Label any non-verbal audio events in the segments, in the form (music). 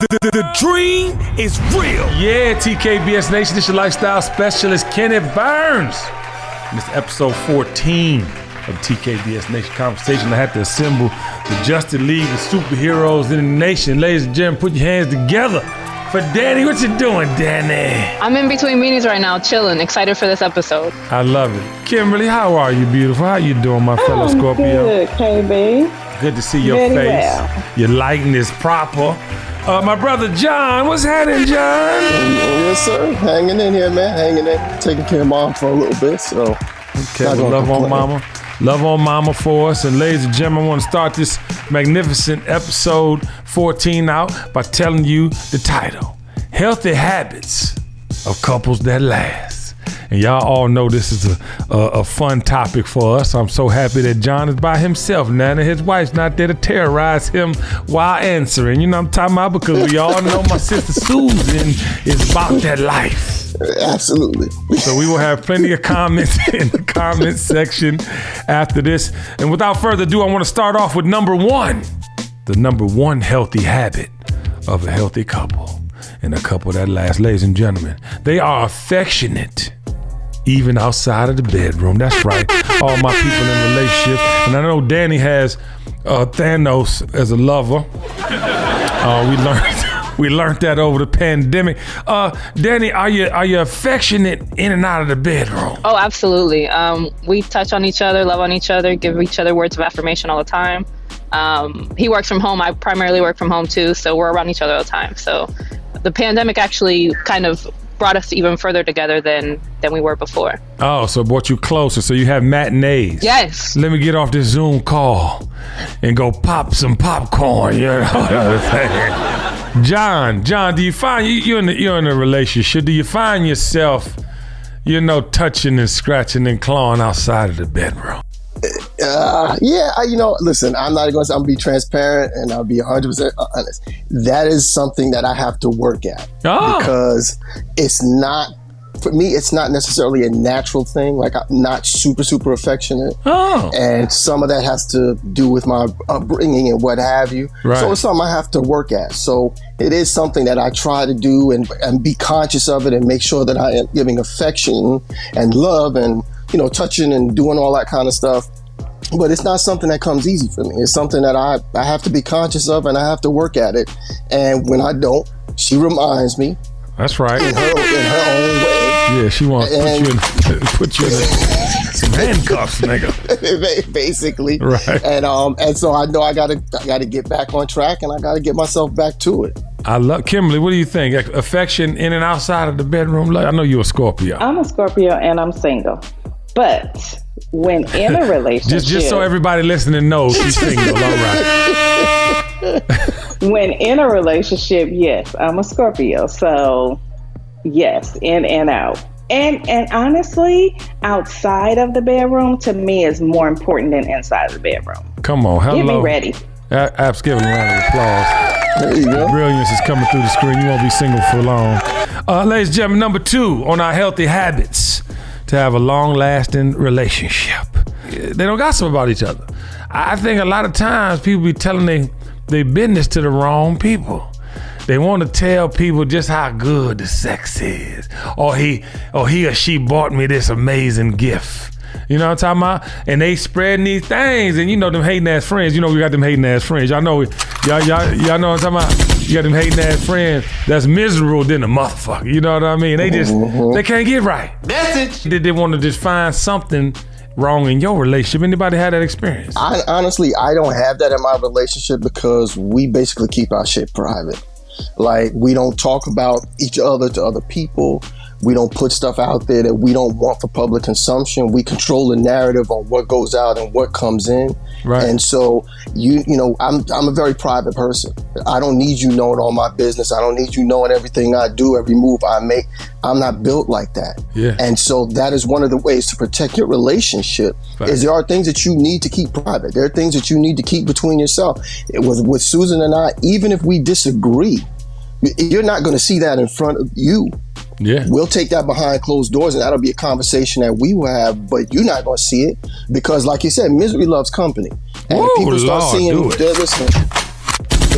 The, the, the dream is real. Yeah, TKBS Nation, this your lifestyle specialist, Kenneth Burns. And this episode 14 of TKBS Nation Conversation. I had to assemble the Justice League of Superheroes in the nation. Ladies and gentlemen, put your hands together for Danny. What you doing, Danny? I'm in between meetings right now, chilling, excited for this episode. I love it. Kimberly, how are you, beautiful? How you doing, my fellow I'm Scorpio? Good, KB. Good to see your Very face. well. Your lighting is proper. Uh, my brother John, what's happening, John? Yes, sir. Hanging in here, man. Hanging in. Taking care of mom for a little bit. So, Okay, Not well, gonna love on complain. mama. Love on mama for us. And ladies and gentlemen, I want to start this magnificent episode 14 out by telling you the title Healthy Habits of Couples That Last. And y'all all know this is a, a, a fun topic for us. I'm so happy that John is by himself now and his wife's not there to terrorize him while answering. You know what I'm talking about? Because we all know my sister Susan is about that life. absolutely. So we will have plenty of comments (laughs) in the comment section after this. And without further ado, I want to start off with number one. The number one healthy habit of a healthy couple. And a couple that lasts, ladies and gentlemen, they are affectionate. Even outside of the bedroom. That's right. All my people in relationships. And I know Danny has uh, Thanos as a lover. Uh, we learned (laughs) we learned that over the pandemic. Uh, Danny, are you are you affectionate in and out of the bedroom? Oh, absolutely. Um, we touch on each other, love on each other, give each other words of affirmation all the time. Um, he works from home. I primarily work from home too, so we're around each other all the time. So the pandemic actually kind of brought us even further together than than we were before. Oh, so brought you closer. So you have matinees. Yes. Let me get off this Zoom call and go pop some popcorn. You know what I'm saying? John, John, do you find you, you're in a, you're in a relationship? Do you find yourself, you know, touching and scratching and clawing outside of the bedroom? Uh, yeah, I, you know, listen, I'm not going to, I'm be transparent and I'll be 100% honest. That is something that I have to work at Oh. because it's not, for me, it's not necessarily a natural thing. Like, I'm not super, super affectionate. Oh, and some of that has to do with my upbringing and what have you. Right. So it's something I have to work at. So it is something that I try to do and, and be conscious of it and make sure that I am giving affection and love and you know touching and doing all that kind of stuff. But it's not something that comes easy for me. It's something that I, I have to be conscious of and I have to work at it. And when I don't, she reminds me that's right. in her, in her own way. Yeah, she wants to put you in, (laughs) put you in some (laughs) handcuffs, nigga. (laughs) basically. Right. And um and so I know I gotta I gotta get back on track and I gotta get myself back to it. I love Kimberly. What do you think? Affection in and outside of the bedroom. I know you're a Scorpio. I'm a Scorpio and I'm single. But when (laughs) in a relationship, Just, just so everybody listening knows she's single. All right. (laughs) when in a relationship, yes, I'm a Scorpio. So yes, in and out. And and honestly, outside of the bedroom to me is more important than inside of the bedroom. Come on. Hello. Get me ready. A- Apps giving a round of applause. There you go. Brilliance is coming through the screen. You won't be single for long. Uh, ladies and gentlemen, number two on our healthy habits to have a long lasting relationship. They don't gossip about each other. I think a lot of times people be telling they, they business to the wrong people. They want to tell people just how good the sex is, or he, or he or she bought me this amazing gift. You know what I'm talking about? And they spreading these things, and you know them hating ass friends. You know we got them hating ass friends. Y'all know, y'all, y'all, y'all know what I'm talking about. You got them hating ass friends that's miserable than a motherfucker. You know what I mean? They just mm-hmm. they can't get right. Message. They, they want to just find something wrong in your relationship. Anybody had that experience? I honestly I don't have that in my relationship because we basically keep our shit private. Like we don't talk about each other to other people. We don't put stuff out there that we don't want for public consumption. We control the narrative on what goes out and what comes in. Right. And so you you know, I'm I'm a very private person. I don't need you knowing all my business. I don't need you knowing everything I do, every move I make. I'm not built like that. Yeah. And so that is one of the ways to protect your relationship Right. is there are things that you need to keep private. There are things that you need to keep between yourself. It was with Susan and I, even if we disagree, you're not going to see that in front of you. Yeah. We'll take that behind closed doors, and that'll be a conversation that we will have. But you're not going to see it because, like you said, misery loves company. And people start Lord, seeing, they're- listen,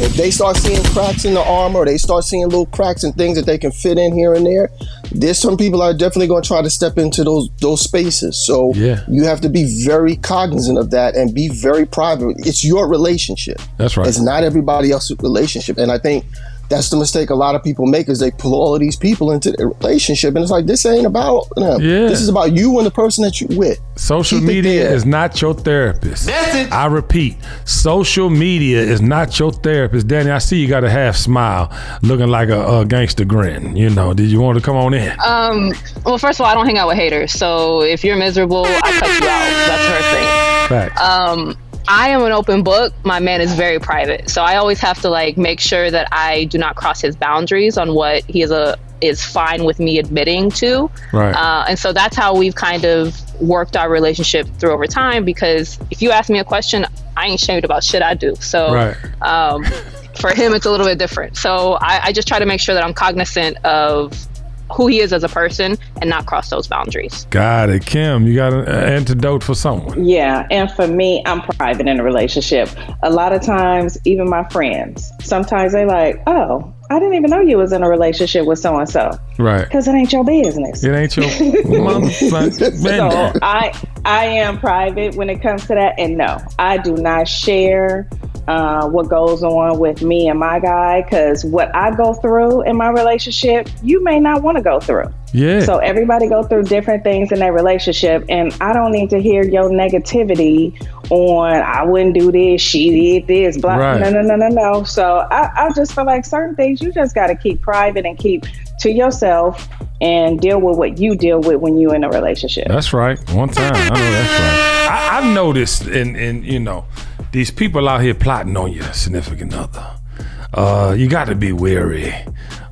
if they start seeing cracks in the armor, they start seeing little cracks and things that they can fit in here and there, there's some people are definitely going to try to step into those those spaces. So Yeah. you have to be very cognizant of that and be very private. It's your relationship. That's right. It's not everybody else's relationship. And I think that's the mistake a lot of people make is they pull all of these people into their relationship and it's like this ain't about them. Yeah. This is about you and the person that you with. Social Keep media is not your therapist. That's it. I repeat, social media is not your therapist. Danny, I see you got a half smile, looking like a, a gangster grin. You know, did you want to come on in? Um, well, first of all, I don't hang out with haters. So if you're miserable, I cut you out. That's her thing. Facts. Um, I am an open book. My man is very private, so I always have to like make sure that I do not cross his boundaries on what he is a is fine with me admitting to. Right. Uh, and so that's how we've kind of worked our relationship through over time. Because if you ask me a question, I ain't ashamed about shit I do. So Right. um, for him, it's a little bit different. So I, I just try to make sure that I'm cognizant of who he is as a person and not cross those boundaries. got it. Kim, you got an antidote for someone. Yeah, and for me, I'm private in a relationship. A lot of times, even my friends, sometimes they like, "Oh, I didn't even know you was in a relationship with so and so," Right. because it ain't your business. It ain't your (laughs) motherfucking So I I am private when it comes to that, and no, I do not share uh, what goes on with me and my guy because what I go through in my relationship, you may not want to go through. Yeah. So everybody go through different things in their relationship, and I don't need to hear your negativity on I wouldn't do this, she did this, blah. Right. No, no, no, no, no. So I, I just feel like certain things you just got to keep private and keep to yourself and deal with what you deal with when you're in a relationship. That's right. One time. I know that's right. I, I've noticed in, in, you know, these people out here plotting on your significant other. Uh, you got to be wary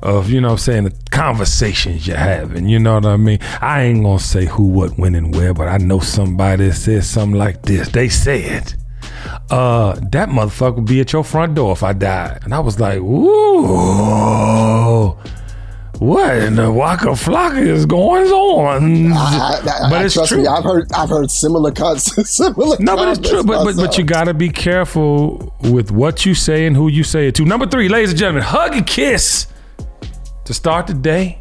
of, you know what I'm saying, the conversations you're having. You know what I mean? I ain't going to say who, what, when, and where, but I know somebody said something like this. They said, uh, that motherfucker would be at your front door if I died. And I was like, ooh. What in the Waka Flocka is going on? I, I, But it's trust true. me, I've heard I've heard similar concepts. (laughs) Similar No, but it's true. But but, but you gotta be careful with what you say and who you say it to. Number three, ladies and gentlemen, hug and kiss to start the day,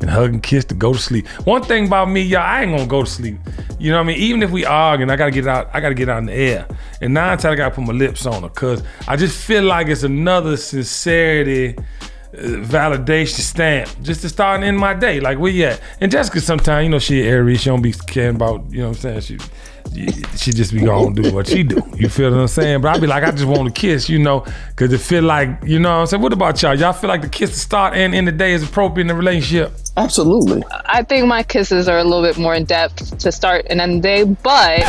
and hug and kiss to go to sleep. One thing about me, y'all, I ain't gonna go to sleep. You know what I mean? Even if we argue, and I gotta get out, I gotta get out in the air. And nine times I gotta put my lips on her, cause I just feel like it's another sincerity. Uh, Validation stamp just to start and end my day. Like where you at? And Jessica, sometimes you know she Aries. She don't be caring about you know what I'm saying. She she just be gonna do what she do. You feel what I'm saying? But I be like, I just want to kiss, you know, because it feel like, you know what I'm saying? What about y'all? Y'all feel like the kiss to start and end the day is appropriate in the relationship? absolutely. I think my kisses are a little bit more in depth to start and end the day, but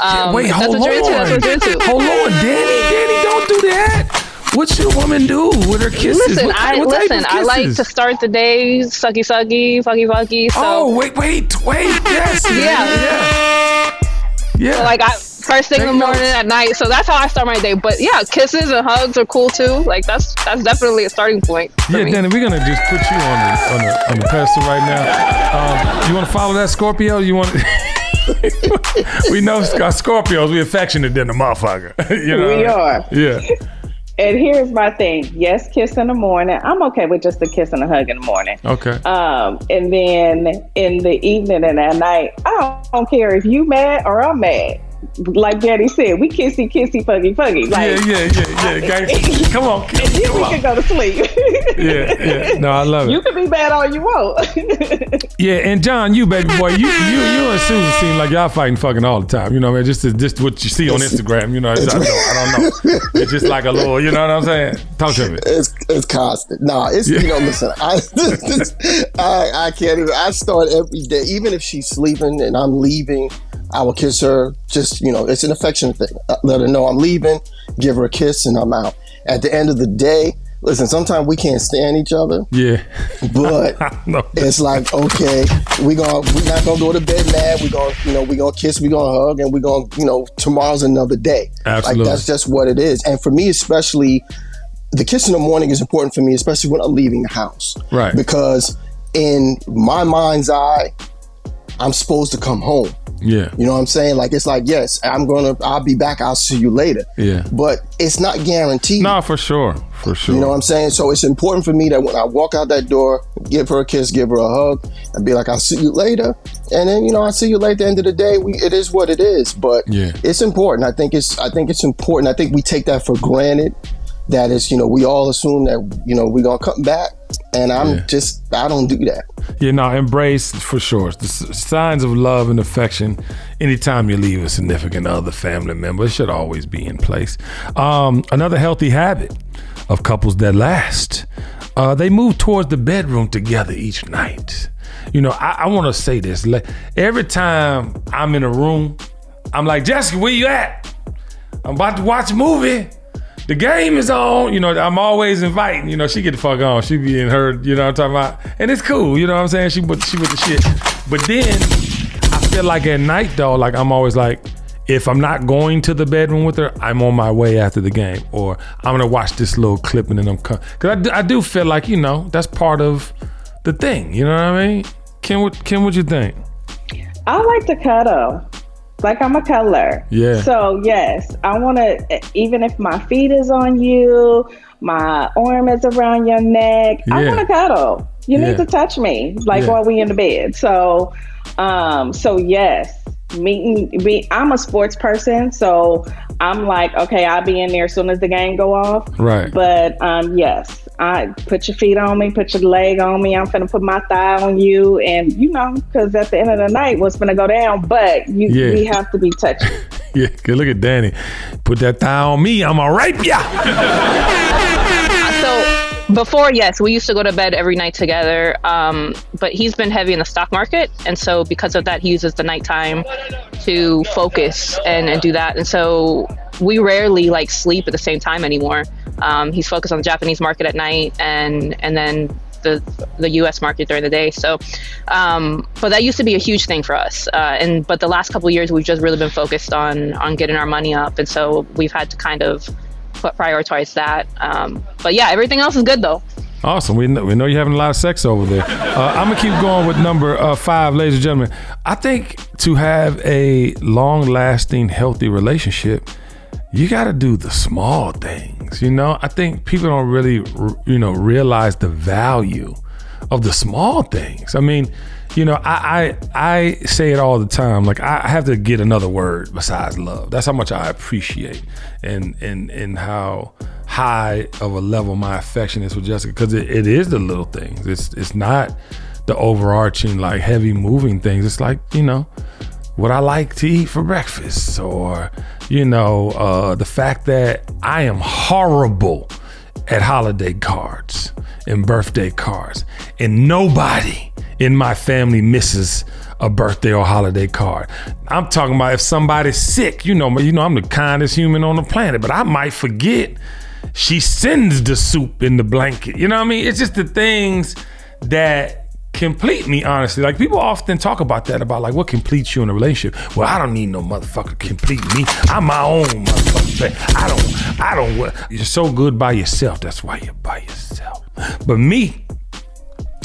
um, Wait, that's hold what you're into. That's what you're on. into. Hold on, Danny, Danny, don't do that. What your woman do with her kisses? Listen, What I what type listen. of I like to start the day sucky, sucky, fucky, fucky. So Oh, wait, wait, wait. Yes. (laughs) Yeah. Yeah. Yeah. like I first thing in the morning, notes. at night. So that's how I start my day. But yeah, kisses and hugs are cool too. Like that's that's definitely a starting point. for Yeah, me. Danny, we're gonna just put you on the on the, on the pedestal right now. Um, you want to follow that Scorpio? You want? (laughs) we know Sc- Scorpios. We affectionate than the motherfucker. (laughs) you know? We are. Yeah. And here's my thing. Yes, kiss in the morning. I'm okay with just a kiss and a hug in the morning. Okay. Um, and then in the evening and at night, I don't care if you mad or I'm mad. Like Daddy said, we kissy, kissy, fuggy, fuggy. Like, yeah, yeah, yeah, yeah. Gangsta. (laughs) Come on, and then come we on. can go to sleep. Yeah, yeah. No, I love it. you can be bad all you want. (laughs) Yeah, and John, you baby boy, you you you and Susan seem like y'all fighting fucking all the time. You know, what I mean, just just what you see on Instagram. You know, I, don't, I don't know. (laughs) It's just like a little. You know what I'm saying? Talk to me. It's it's constant. Nah, it's you know. Listen, I, I I can't even. I start every day, even if she's sleeping and I'm leaving. I will kiss her. Just you know, it's an affectionate thing. Uh, Let her know I'm leaving. Give her a kiss, and I'm out. At the end of the day, listen. Sometimes we can't stand each other, Yeah. but (laughs) no. it's like okay, we gonna we're not gonna go to bed mad. We're gonna you know we gonna kiss, we gonna hug, and we're gonna you know tomorrow's another day. Absolutely. Like that's just what it is. And for me, especially, the kiss in the morning is important for me, especially when I'm leaving the house. Right. Because in my mind's eye, I'm supposed to come home. Yeah. You know what I'm saying? Like it's like, yes, I'm gonna I'll be back, I'll see you later. Yeah. But it's not guaranteed. No, for sure, for sure. You know what I'm saying? So it's important for me that when I walk out that door, give her a kiss, give her a hug, and be like, I'll see you later. And then, you know, I'll see you later at the end of the day. We it is what it is. But Yeah. it's important. I think it's I think it's important. I think we take that for granted. That is, you know, we all assume that, you know, we're gonna come back. And I'm Yeah. just I don't do that. Yeah, no, embrace for sure. The s- signs of love and affection. Anytime you leave a significant other, family member, it should always be in place. Um, another healthy habit of couples that last. Uh, they move towards the bedroom together each night. You know, I, I want to say this. Like, every time I'm in a room, I'm like, Jessica, where you at? I'm about to watch a movie. The game is on. You know, I'm always inviting. You know, she get the fuck on. She be in her, you know what I'm talking about? And it's cool. You know what I'm saying? She put she with the shit. But then I feel like at night though, like I'm always like, if I'm not going to the bedroom with her, I'm on my way after the game, or I'm gonna watch this little clip and then I'm coming. Cause I do, I do feel like you know that's part of the thing. You know what I mean? Kim, what Kim, what you think? I like to cuddle. Like I'm a cuddler. Yeah. So yes, I want to. Even if my feet is on you, my arm is around your neck. I want to cuddle. You Yeah. need to touch me, like Yeah. while we in the bed. So, um, so yes, meeting. Me, I'm a sports person, so I'm like, okay, I'll be in there as soon as the game go off. Right. But um, yes, I put your feet on me, put your leg on me. I'm gonna put my thigh on you, and you know, because at the end of the night, what's gonna go down? But you, Yeah. we have to be touching. (laughs) Yeah, good look at Danny. Put that thigh on me, I'ma rape ya. (laughs) Before, yes, we used to go to bed every night together. Um, but he's been heavy in the stock market, and so because of that, he uses the nighttime to focus and, and do that. And so we rarely like sleep at the same time anymore. Um, he's focused on the Japanese market at night, and and then the the U.S. market during the day. So, um, but that used to be a huge thing for us. Uh, and but the last couple years, we've just really been focused on on getting our money up, and so we've had to kind of prioritize that. Um, but yeah, everything else is good though. Awesome. We know, we know you're having a lot of sex over there. Uh, I'm gonna keep going with number uh, five, ladies and gentlemen. I think to have a long-lasting, healthy relationship, you got to do the small things. You know, I think people don't really, you know, realize the value of the small things. I mean, you know, I I, I say it all the time. Like I have to get another word besides love. That's how much I appreciate and and and how high of a level my affection is for Jessica because it, it is the little things. It's it's not the overarching like heavy moving things. It's like you know what I like to eat for breakfast, or you know, uh, the fact that I am horrible at holiday cards and birthday cards, and nobody in my family misses a birthday or holiday card. I'm talking about if somebody's sick, you know, you know, I'm the kindest human on the planet, but I might forget. She sends the soup in the blanket. You know what I mean? It's just the things that complete me honestly like people often talk about that about like what completes you in a relationship well i don't need no motherfucker complete me i'm my own motherfucker i don't i don't you're so good by yourself that's why you're by yourself but me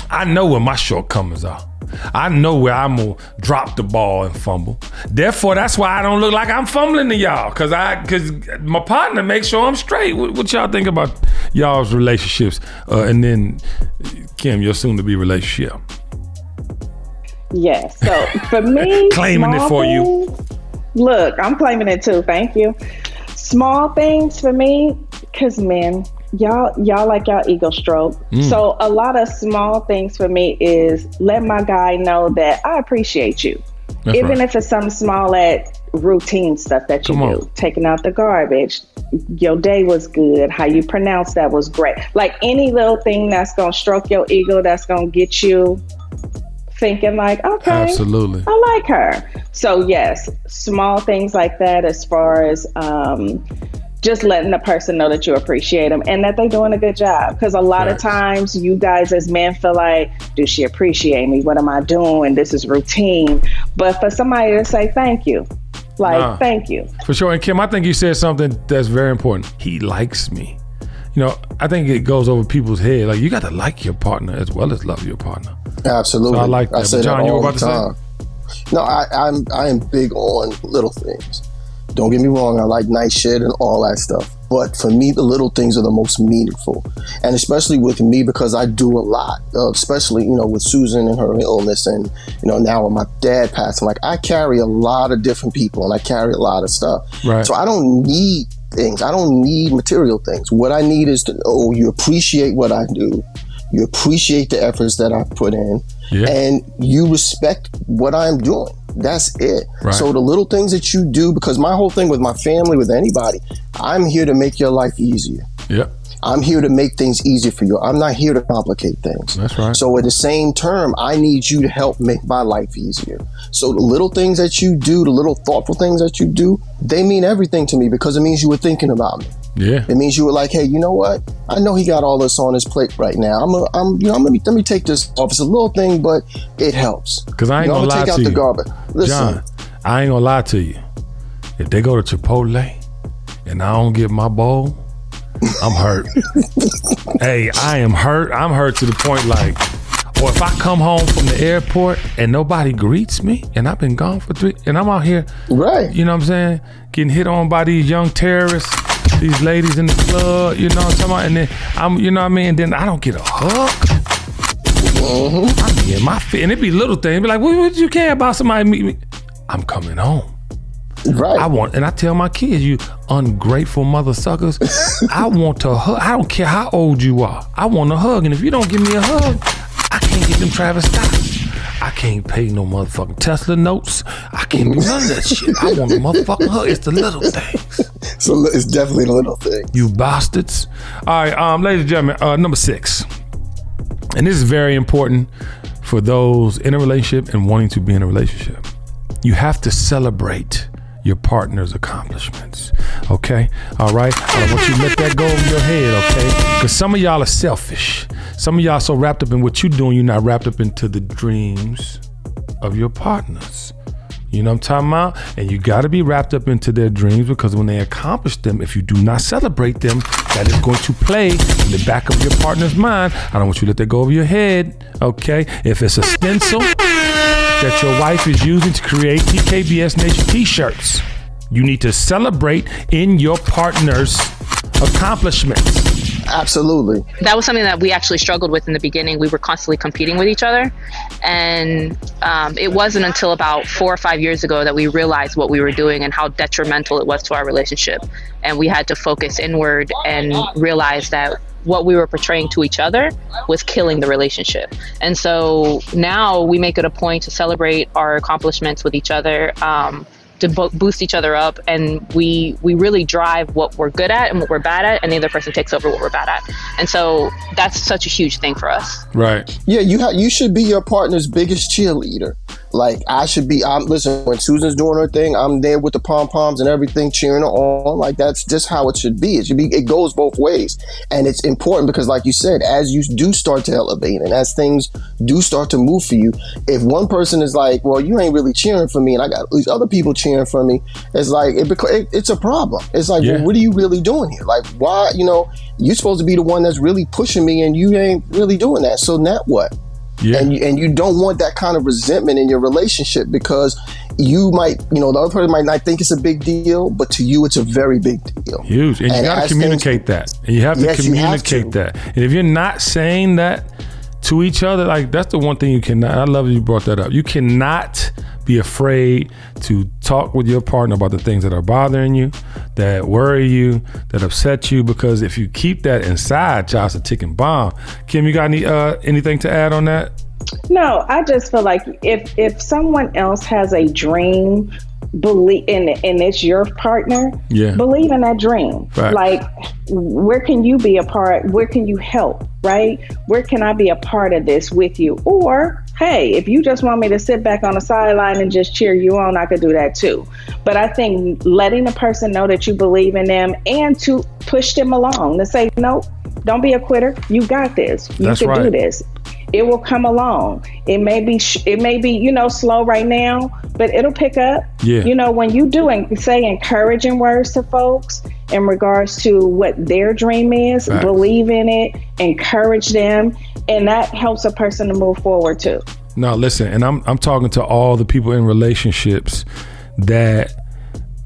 i know where my shortcomings are I know where I'm gonna drop the ball and fumble. Therefore, that's why I don't look like I'm fumbling to y'all, cause I, cause my partner makes sure I'm straight. What, what y'all think about y'all's relationships? Uh, and then, Kim, your soon-to-be relationship. Yes. So for me, (laughs) Claiming it for you. Look, I'm claiming it too. Thank you. Small things for me, cause men, y'all, y'all like y'all ego stroke. Mm. So a lot of small things for me is let my guy know that I appreciate you, That's even right. if it's some small at routine stuff that you Come do, on. taking out the garbage. Your day was good. How you pronounce that was great. Like any little thing that's gonna stroke your ego, that's gonna get you thinking like, okay, Absolutely. I like her. So yes, small things like that as far as um, just letting the person know that you appreciate them and that they're doing a good job. Because a lot Facts. of times you guys as men feel like, do she appreciate me? What am I doing? This is routine. But for somebody to say thank you, like Nah. thank you. For sure. And Kim, I think you said something that's very important. He likes me. You know, I think it goes over people's head. Like you got to like your partner as well as love your partner. Absolutely. So I like that. I say But John, that you were all about the to say? time. No, I, I'm I am big on little things. Don't get me wrong, I like nice shit and all that stuff. But for me, the little things are the most meaningful. And especially with me, because I do a lot, uh, especially, you know, with Susan and her illness and, you know, now with my dad passing, like I carry a lot of different people and I carry a lot of stuff. Right. So I don't need things. I don't need material things. What I need is to know you appreciate what I do. You appreciate the efforts that I put in Yeah. and you respect what I'm doing. That's it. Right. So the little things that you do, because my whole thing with my family, with anybody, I'm here to make your life easier. Yep. I'm here to make things easier for you. I'm not here to complicate things. That's right. So at the same term, I need you to help make my life easier. So the little things that you do, the little thoughtful things that you do, they mean everything to me because it means you were thinking about me. Yeah. It means you were like, hey, you know what? I know he got all this on his plate right now. I'm, a, I'm, you know, let me let me take this off. It's a little thing, but it helps. Because I ain't You know, I'm gonna lie take out to the you. garbage. Listen, John, I ain't gonna lie to you. If they go to Chipotle and I don't get my bowl, I'm hurt. (laughs) hey, I am hurt. I'm hurt to the point like, or if I come home from the airport and nobody greets me and I've been gone for three, and I'm out here, right? you know what I'm saying, getting hit on by these young terrorists, these ladies in the club, you know what I'm talking about, and then I'm, you know what I mean, and then I don't get a hug. I be in my feet, and it'd be little things. Be like, what would you care about somebody meet me? I'm coming home. Right. I want, and I tell my kids, you ungrateful mother suckers, (laughs) I want to hug. I don't care how old you are. I want a hug, and if you don't give me a hug, I can't get them Travis Scott's. I can't pay no motherfucking Tesla notes. I can't do none of that shit. I want a motherfucking hug. It's the little things. (laughs) so it's definitely a little thing. You bastards. All right, um, ladies and gentlemen, uh, number six. And this is very important for those in a relationship and wanting to be in a relationship. You have to celebrate your partner's accomplishments. Okay? All right? I want you to let that go over your head, okay? Because some of y'all are selfish. Some of y'all so wrapped up in what you're doing, you're not wrapped up into the dreams of your partners. You know what I'm talking about? And you got to be wrapped up into their dreams because when they accomplish them, if you do not celebrate them, that is going to play in the back of your partner's mind. I don't want you to let that go over your head, okay? If it's a stencil that your wife is using to create TKBS Nation t shirts, you need to celebrate in your partner's accomplishments. Absolutely. that was something that we actually struggled with in the beginning. We were constantly competing with each other. And um, it wasn't until about four or five years ago that we realized what we were doing and how detrimental it was to our relationship. And we had to focus inward and realize that what we were portraying to each other was killing the relationship. And so now we make it a point to celebrate our accomplishments with each other. Um, to bo- boost each other up and we we really drive what we're good at and what we're bad at and the other person takes over what we're bad at and so that's such a huge thing for us Right. Yeah, you ha- you should be your partner's biggest cheerleader. Like I should be. I'm listen when Susan's doing her thing. I'm there with the pom poms and everything, cheering her on. Like that's just how it should be. It should be. It goes both ways, and it's important because, like you said, as you do start to elevate and as things do start to move for you, if one person is like, "Well, you ain't really cheering for me," and I got these other people cheering for me, it's like it, it it's a problem. It's like, Yeah. well, what are you really doing here? Like, why? You know, you're supposed to be the one that's really pushing me, and you ain't really doing that. So now what? Yeah. and you, and you don't want that kind of resentment in your relationship because you might you know the other person might not think it's a big deal but to you it's a very big deal Huge. And you got to communicate that. And you have to Yes, you have communicate to. that. And if you're not saying that to each other, like that's the one thing you cannot. I love that you brought that up. You cannot be afraid to talk with your partner about the things that are bothering you, that worry you, that upset you. Because if you keep that inside, y'all's a ticking bomb. Kim, you got any uh, anything to add on that? No, I just feel like if if someone else has a dream, believe in and it's your partner, Yeah. believe in that dream. Right. Like, where can you be a part? Where can you help? Right? Where can I be a part of this with you? Or hey, if you just want me to sit back on the sideline and just cheer you on, I could do that too. But I think letting a person know that you believe in them and to push them along to say, no, don't be a quitter. You got this. You That's can do this it will come along. It may be sh- it may be you know slow right now, but it'll pick up. Yeah. You know when you do and say encouraging words to folks in regards to what their dream is, Facts. believe in it, encourage them, and that helps a person to move forward too. Now listen, and I'm I'm talking to all the people in relationships that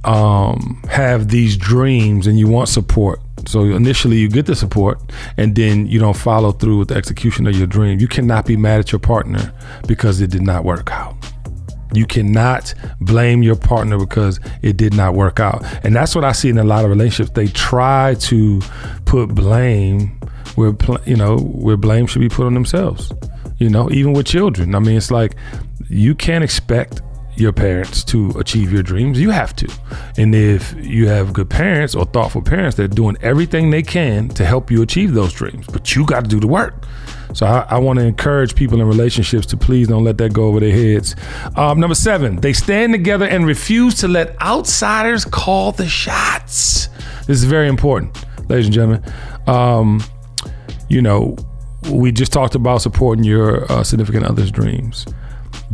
um, have these dreams and you want support. So initially you get the support and then you don't follow through with the execution of your dream. You cannot be mad at your partner because it did not work out. You cannot blame your partner because it did not work out. And that's what I see in a lot of relationships. They try to put blame where you know, where blame should be put on themselves. You know, even with children. I mean, it's like you can't expect your parents to achieve your dreams. You have to. And if you have good parents or thoughtful parents, they're doing everything they can to help you achieve those dreams. But you got to do the work. So I, I want to encourage people in relationships to please don't let that go over their heads. Um, number seven, they stand together and refuse to let outsiders call the shots. This is very important, ladies and gentlemen. Um, you know, we just talked about supporting your uh, significant other's dreams.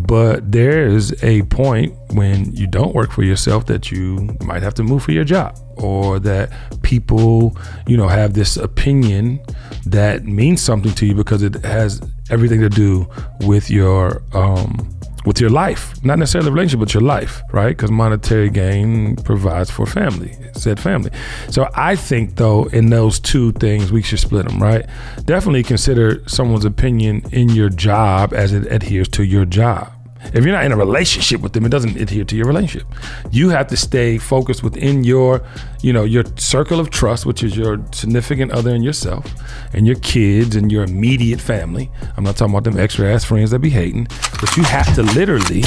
But there is a point when you don't work for yourself that you might have to move for your job or that people, you know, have this opinion that means something to you because it has everything to do with your um, with your life, not necessarily relationship, but your life, right? Because monetary gain provides for family, said family. So I think though, in those two things, we should split them, right? Definitely consider someone's opinion in your job as it adheres to your job. If you're not in a relationship with them, it doesn't adhere to your relationship. You have to stay focused within your, you know, your circle of trust, which is your significant other and yourself, and your kids and your immediate family. I'm not talking about them extra ass friends that be hating, but you have to literally.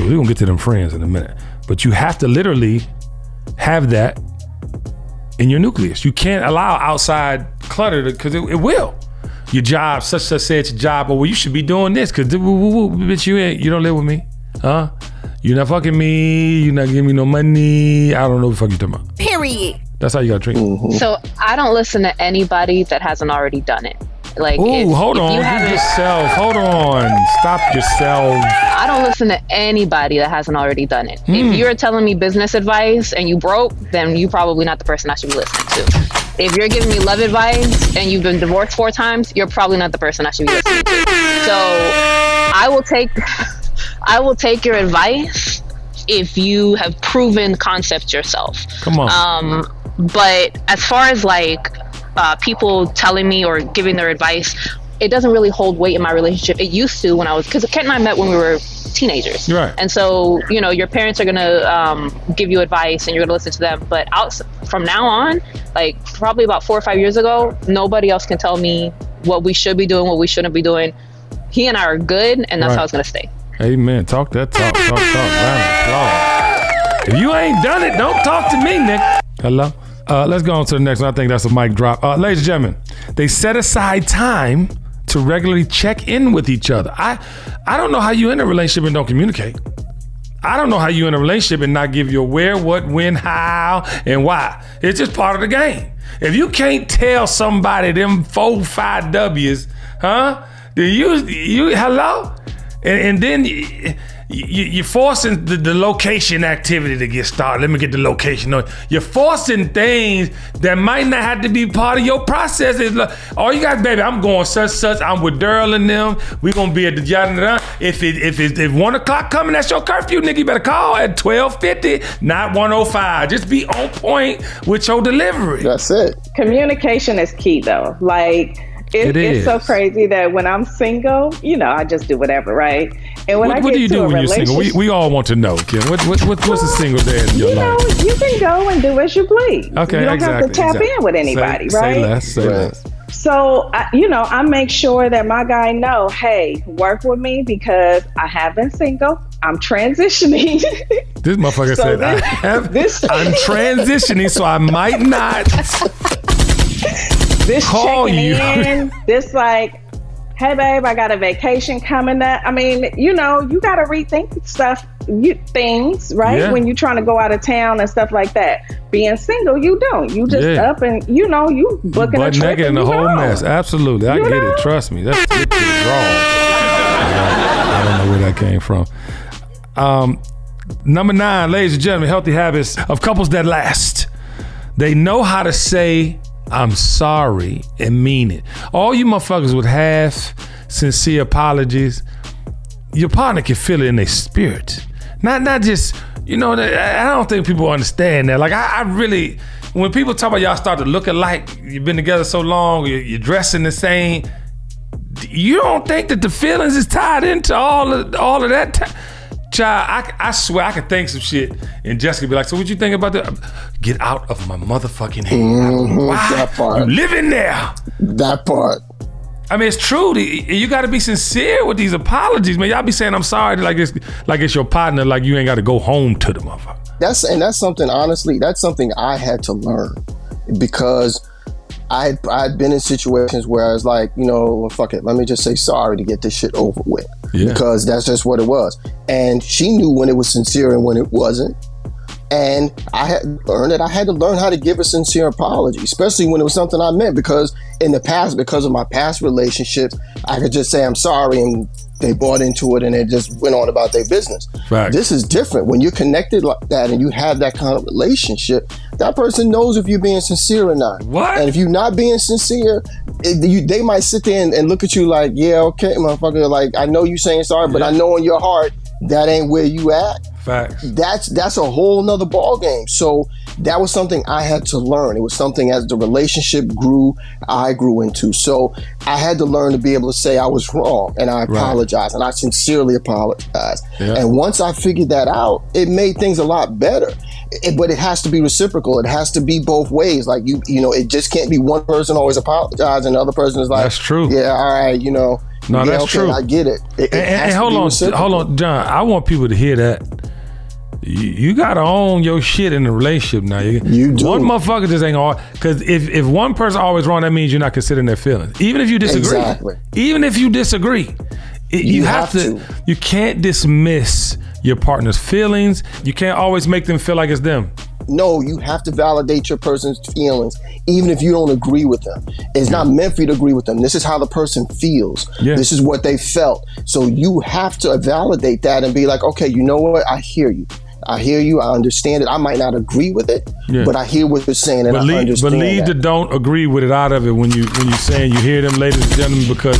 We're gonna get to them friends in a minute, but you have to literally have that in your nucleus. You can't allow outside clutter because it, it will your job, such such say it's your job, but well, you should be doing this because bitch, you ain't, you don't live with me, huh? You're not fucking me. You're not giving me no money. I don't know what the fuck you talking about. Period. That's how you got to treat. Mm-hmm. So I don't listen to anybody that hasn't already done it. Like, Ooh, if- hold if on. you Give yourself. Hold on. Stop yourself. I don't listen to anybody that hasn't already done it. Hmm. If you're telling me business advice and you broke, then you're probably not the person I should be listening to. If you're giving me love advice and you've been divorced four times, you're probably not the person I should be listening to. So I will take I will take your advice if you have proven concepts yourself. Come on. Um, but as far as like uh, people telling me or giving their advice, it doesn't really hold weight in my relationship. It used to when I was because Kent and I met when we were teenagers, Right. And so you know your parents are gonna um, give you advice and you're gonna listen to them. But out from now on, like probably about four or five years ago, nobody else can tell me what we should be doing, what we shouldn't be doing. He and I are good, and that's Right. how it's gonna stay. Amen. Talk that talk. Talk, talk. Round applause. If you ain't done it, don't talk to me, Nick. Hello? Uh, let's go on to the next one. I think that's a mic drop. Uh, ladies and gentlemen, they set aside time to regularly check in with each other. I, I don't know how you in a relationship and don't communicate. I don't know how you in a relationship and not give your where, what, when, how, and why. It's just part of the game. If you can't tell somebody them four, five W's, huh? Then you, you, hello? And, and then you, you, you're forcing the, the location activity to get started. Let me get the location. on. You're forcing things that might not have to be part of your process. It's like, oh, you guys, baby, I'm going such such. I'm with Daryl and them. we gonna be at the yada yada. If it if it, if one o'clock coming, that's your curfew, nigga. You better call at twelve fifty, not one o five. Just be on point with your delivery. That's it. Communication is key, though. Like, it, It it's so crazy that when I'm single, you know, I just do whatever, right? And when What, get what do you do when you're single? We, we all want to know, Kim. What, what, what what's a single dad in your you know, you can go and do as you please. Okay, you don't exactly. have to tap exactly. in with anybody, say, right? Say less. Say Right. less. So, I, you know, I make sure that my guy know, hey, work with me because I have been single. I'm transitioning. (laughs) This motherfucker So said, this- I have, this- I'm transitioning, so I might not. (laughs) this Call checking you. in, this like, hey babe, I got a vacation coming up. I mean, you know, you got to rethink stuff, you things, right? Yeah. When you're trying to go out of town and stuff like that. Being single, you don't. You just Yeah. up and you know, you booking a Butt trip naked and the you whole go. mess. Absolutely. I You get know? it. Trust me. That's wrong. I don't know where that came from. Um, number nine, ladies and gentlemen, healthy habits of couples that last. They know how to say, I'm sorry and mean it. All you motherfuckers with half sincere apologies, your partner can feel it in their spirit. Not not just you know. I don't think people understand that. Like I, I really, when people talk about y'all start to look alike, you've been together so long, you're, you're dressing the same. You don't think that the feelings is tied into all of all of that? T- Child, I, I swear I could think some shit, and Jessica be like, "So what you think about that? Get out of my motherfucking head! Mhm, Why that part. you living there?" That part. I mean, it's true. You got to be sincere with these apologies, man. Y'all be saying I'm sorry like it's like it's your partner, like you ain't got to go home to the motherfucker. That's and that's something honestly, that's something I had to learn because I I'd been in situations where I was like, you know, well, fuck it, let me just say sorry to get this shit over with. Yeah. Because that's just what it was. And she knew when it was sincere and when it wasn't. And I had learned that I had to learn how to give a sincere apology, especially when it was something I meant. Because in the past, because of my past relationships, I could just say I'm sorry and they bought into it and they just went on about their business. Facts. This is different. When you're connected like that and you have that kind of relationship, that person knows if you're being sincere or not. What? And if you're not being sincere, it, you, they might sit there and, and look at you like, yeah, okay, motherfucker. Like, I know you saying sorry, but I know in your heart that ain't where you at Facts. that's that's a whole nother ball game. So that was something I had to learn. It was something as the relationship grew, I grew into. So I had to learn to be able to say I was wrong and I apologize and I sincerely apologize. Yeah. And once I figured that out, it made things a lot better. It- but it has to be reciprocal. It has to be both ways. Like you, you know, it just can't be one person always apologizing and the other person is like, That's true. Yeah, all right, you know. No, yeah, that's okay, true. I get it. It, it And, and- has and to hold on, reciprocal. hold on, John. I want people to hear that. You, you gotta own your shit in a relationship now. You, You do. One motherfucker just ain't gonna. Because if if one person always wrong, that means you're not considering their feelings. Even if you disagree. Exactly. Even if you disagree, it, you, You have, have to, to. You can't dismiss your partner's feelings. You can't always make them feel like it's them. no, you have to validate your person's feelings, even if you don't agree with them. It's not meant for you to agree with them. This is how the person feels. Yeah. This is what they felt. So you have to validate that and be like, okay, you know what? I hear you. I hear you. I understand it. I might not agree with it, Yeah. but I hear what you're saying and I understand leave that. the don't agree with it out of it when you when you're saying you hear them, ladies and gentlemen, because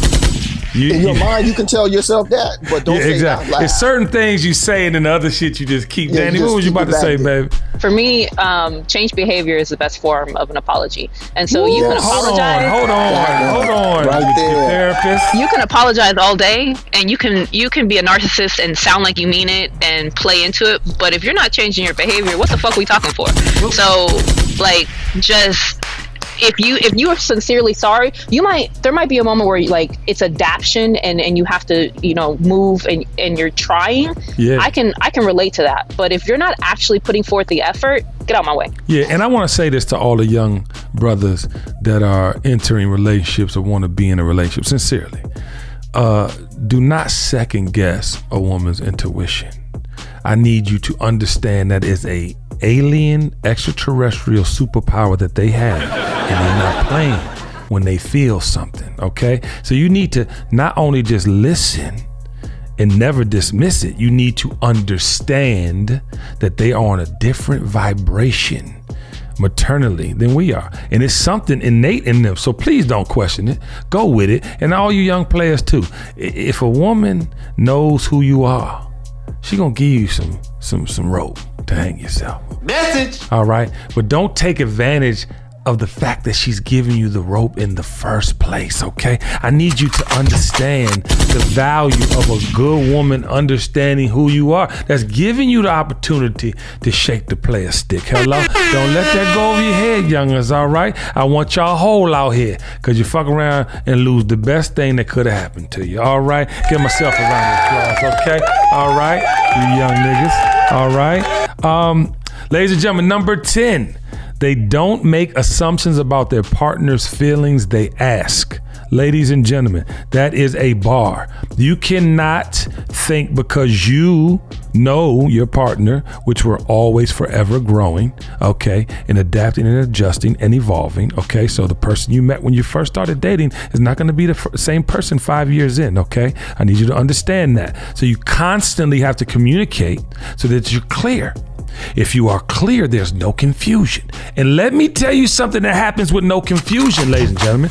you, In your you- mind, you can tell yourself that, but don't Yeah, say it exactly. out loud. It's certain things you say and then the other shit you just keep. Yeah, Danny, you what was you about to say, back there. babe? For me, um, change behavior is the best form of an apology. And so you can Yes. Hold on, apologize. hold on, hold on. Right Your there. therapist. you can apologize all day and you can you can be a narcissist and sound like you mean it and play into it but if you're not changing your behavior what the fuck we talking for so like just if you if you are sincerely sorry you might there might be a moment where like it's adaption and and you have to you know move and and you're trying Yeah. i can i can relate to that but if you're not actually putting forth the effort get out my way Yeah, and I want to say this to all the young brothers that are entering relationships or want to be in a relationship. Sincerely, uh, do not second guess a woman's intuition. I need you to understand that is a alien extraterrestrial superpower that they have, and they're not playing when they feel something. Okay, so you need to not only just listen and never dismiss it. You need to understand that they are on a different vibration maternally than we are. And it's something innate in them. So please don't question it. Go with it. And all you young players too. If a woman knows who you are, she gonna give you some some some rope to hang yourself. Message. All right. But don't take advantage of the fact that she's giving you the rope in the first place, okay? I need you to understand the value of a good woman understanding who you are. That's giving you the opportunity to shake the player stick. Hello? Don't let that go over your head, youngers, all right? I want y'all whole out here because you fuck around and lose the best thing that could have happened to you, all right? Give myself a round of applause, okay? All right? You young niggas, all right? Um, ladies and gentlemen, number 10. They don't make assumptions about their partner's feelings, they ask. Ladies and gentlemen, that is a bar. You cannot think because you know your partner, which we're always forever growing, okay, and adapting and adjusting and evolving, okay? So the person you met when you first started dating is not going to be the f- same person five years in, okay? I need you to understand that. So you constantly have to communicate so that you're clear. If you are clear, there's no confusion. And let me tell you something that happens with no confusion, ladies and gentlemen.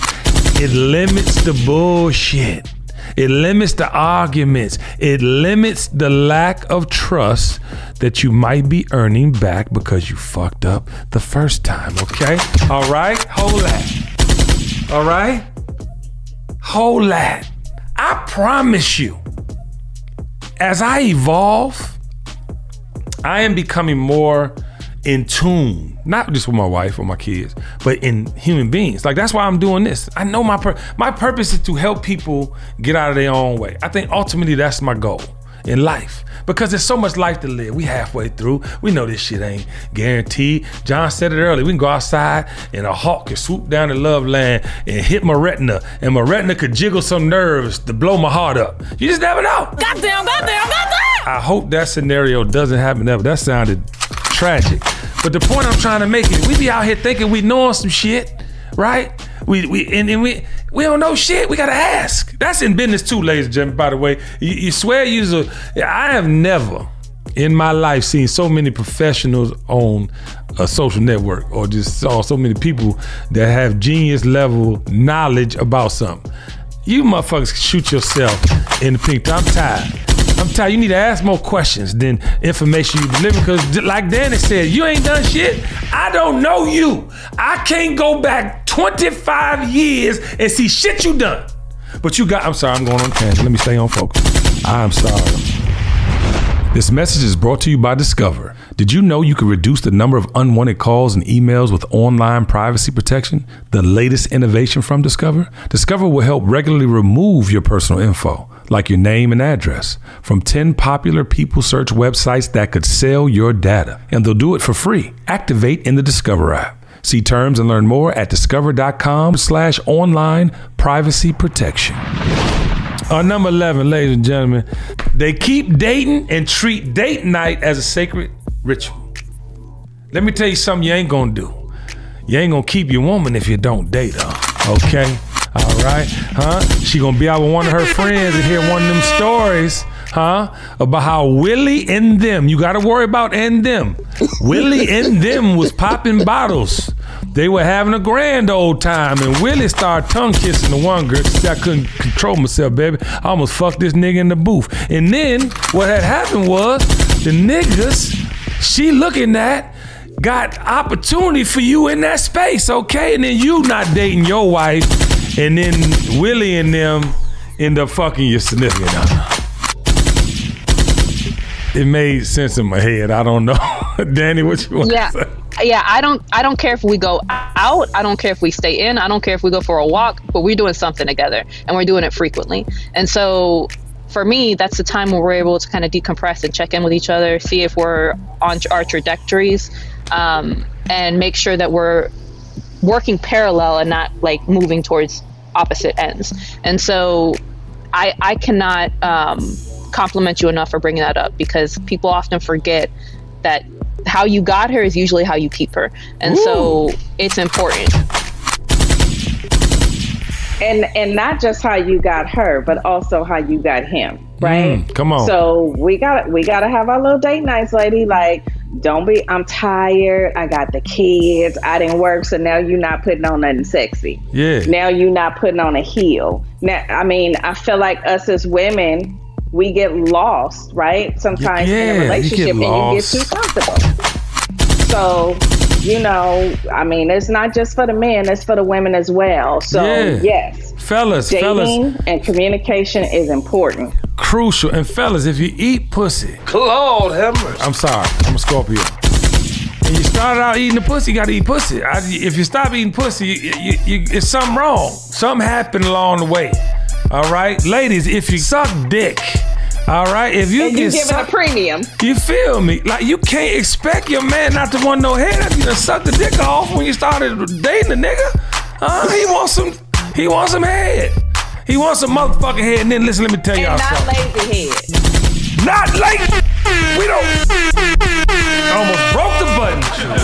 It limits the bullshit. It limits the arguments. It limits the lack of trust that you might be earning back because you fucked up the first time, okay? All right? Hold that. All right? Hold that. I promise you, as I evolve, I am becoming more in tune, not just with my wife or my kids, but in human beings. Like that's why I'm doing this. I know my pur- my purpose is to help people get out of their own way. I think ultimately that's my goal in life because there's so much life to live. We halfway through. We know this shit ain't guaranteed. John said it earlier. We can go outside and a hawk can swoop down the love land and hit my retina, and my retina could jiggle some nerves to blow my heart up. You just never know. Goddamn, goddamn, goddamn! I hope that scenario doesn't happen ever. That sounded tragic. But the point I'm trying to make is we be out here thinking we knowing some shit, right? We we and, we we don't know shit. We gotta ask. That's in business too, ladies and gentlemen. By the way, you, you swear you're. I have never in my life seen so many professionals on a social network or just saw so many people that have genius level knowledge about something. You motherfuckers shoot yourself in the pink. I'm tired. I'm tired. You need to ask more questions than information you deliver. Because, like Danny said, you ain't done shit. I don't know you. I can't go back 25 years and see shit you done. But you got. I'm sorry. I'm going on tangent. Let me stay on focus. I'm sorry. This message is brought to you by Discover. Did you know you could reduce the number of unwanted calls and emails with online privacy protection? The latest innovation from Discover? Discover will help regularly remove your personal info, like your name and address, from 10 popular people search websites that could sell your data. And they'll do it for free. Activate in the Discover app. See terms and learn more at discover.com slash online privacy protection. Uh, number 11, ladies and gentlemen, they keep dating and treat date night as a sacred ritual. Let me tell you something you ain't gonna do. You ain't gonna keep your woman if you don't date her, okay? All right, huh? She gonna be out with one of her friends and hear one of them stories, huh? About how Willie and them, you gotta worry about and them. Willie and them was popping bottles. They were having a grand old time, and Willie started tongue kissing the one girl. She I couldn't control myself, baby. I almost fucked this nigga in the booth. And then what had happened was the niggas she looking at got opportunity for you in that space, okay? And then you not dating your wife, and then Willie and them end up fucking your significant other. It made sense in my head. I don't know. (laughs) Danny, what you want Yeah. to say? yeah i don't i don't care if we go out i don't care if we stay in i don't care if we go for a walk but we're doing something together and we're doing it frequently and so for me that's the time where we're able to kind of decompress and check in with each other see if we're on our trajectories um, and make sure that we're working parallel and not like moving towards opposite ends and so i i cannot um, compliment you enough for bringing that up because people often forget that how you got her is usually how you keep her and so it's important and and not just how you got her, but also how you got him, right? Mm, come on. So we got we got to have our little date nights, lady. Like, don't be. I'm tired. I got the kids. I didn't work, so now you're not putting on nothing sexy. Yeah. Now you're not putting on a heel. Now, I mean, I feel like us as women, we get lost, right? Sometimes Yeah, in a relationship, and you get too comfortable. So, you know, I mean, it's not just for the men; it's for the women as well. So, Yeah. yes, Fellas, fellas, dating and communication is important. crucial. And fellas, if you eat pussy, Lord have mercy. I'm sorry, I'm a Scorpio. And you started out eating the pussy, you gotta eat pussy. I, if you stop eating pussy, you, you, you, it's something wrong. Something happened along the way. All right, ladies, if you suck dick, all right, if you And you get giving a premium. you feel me? Like you can't expect your man not to want no head after you done sucked the dick off when you started dating the nigga. Uh, he wants some. He wants some head. He wants some motherfucking head. And then listen, let me tell y'all not something. lazy head. Not late. We don't. I almost broke the button.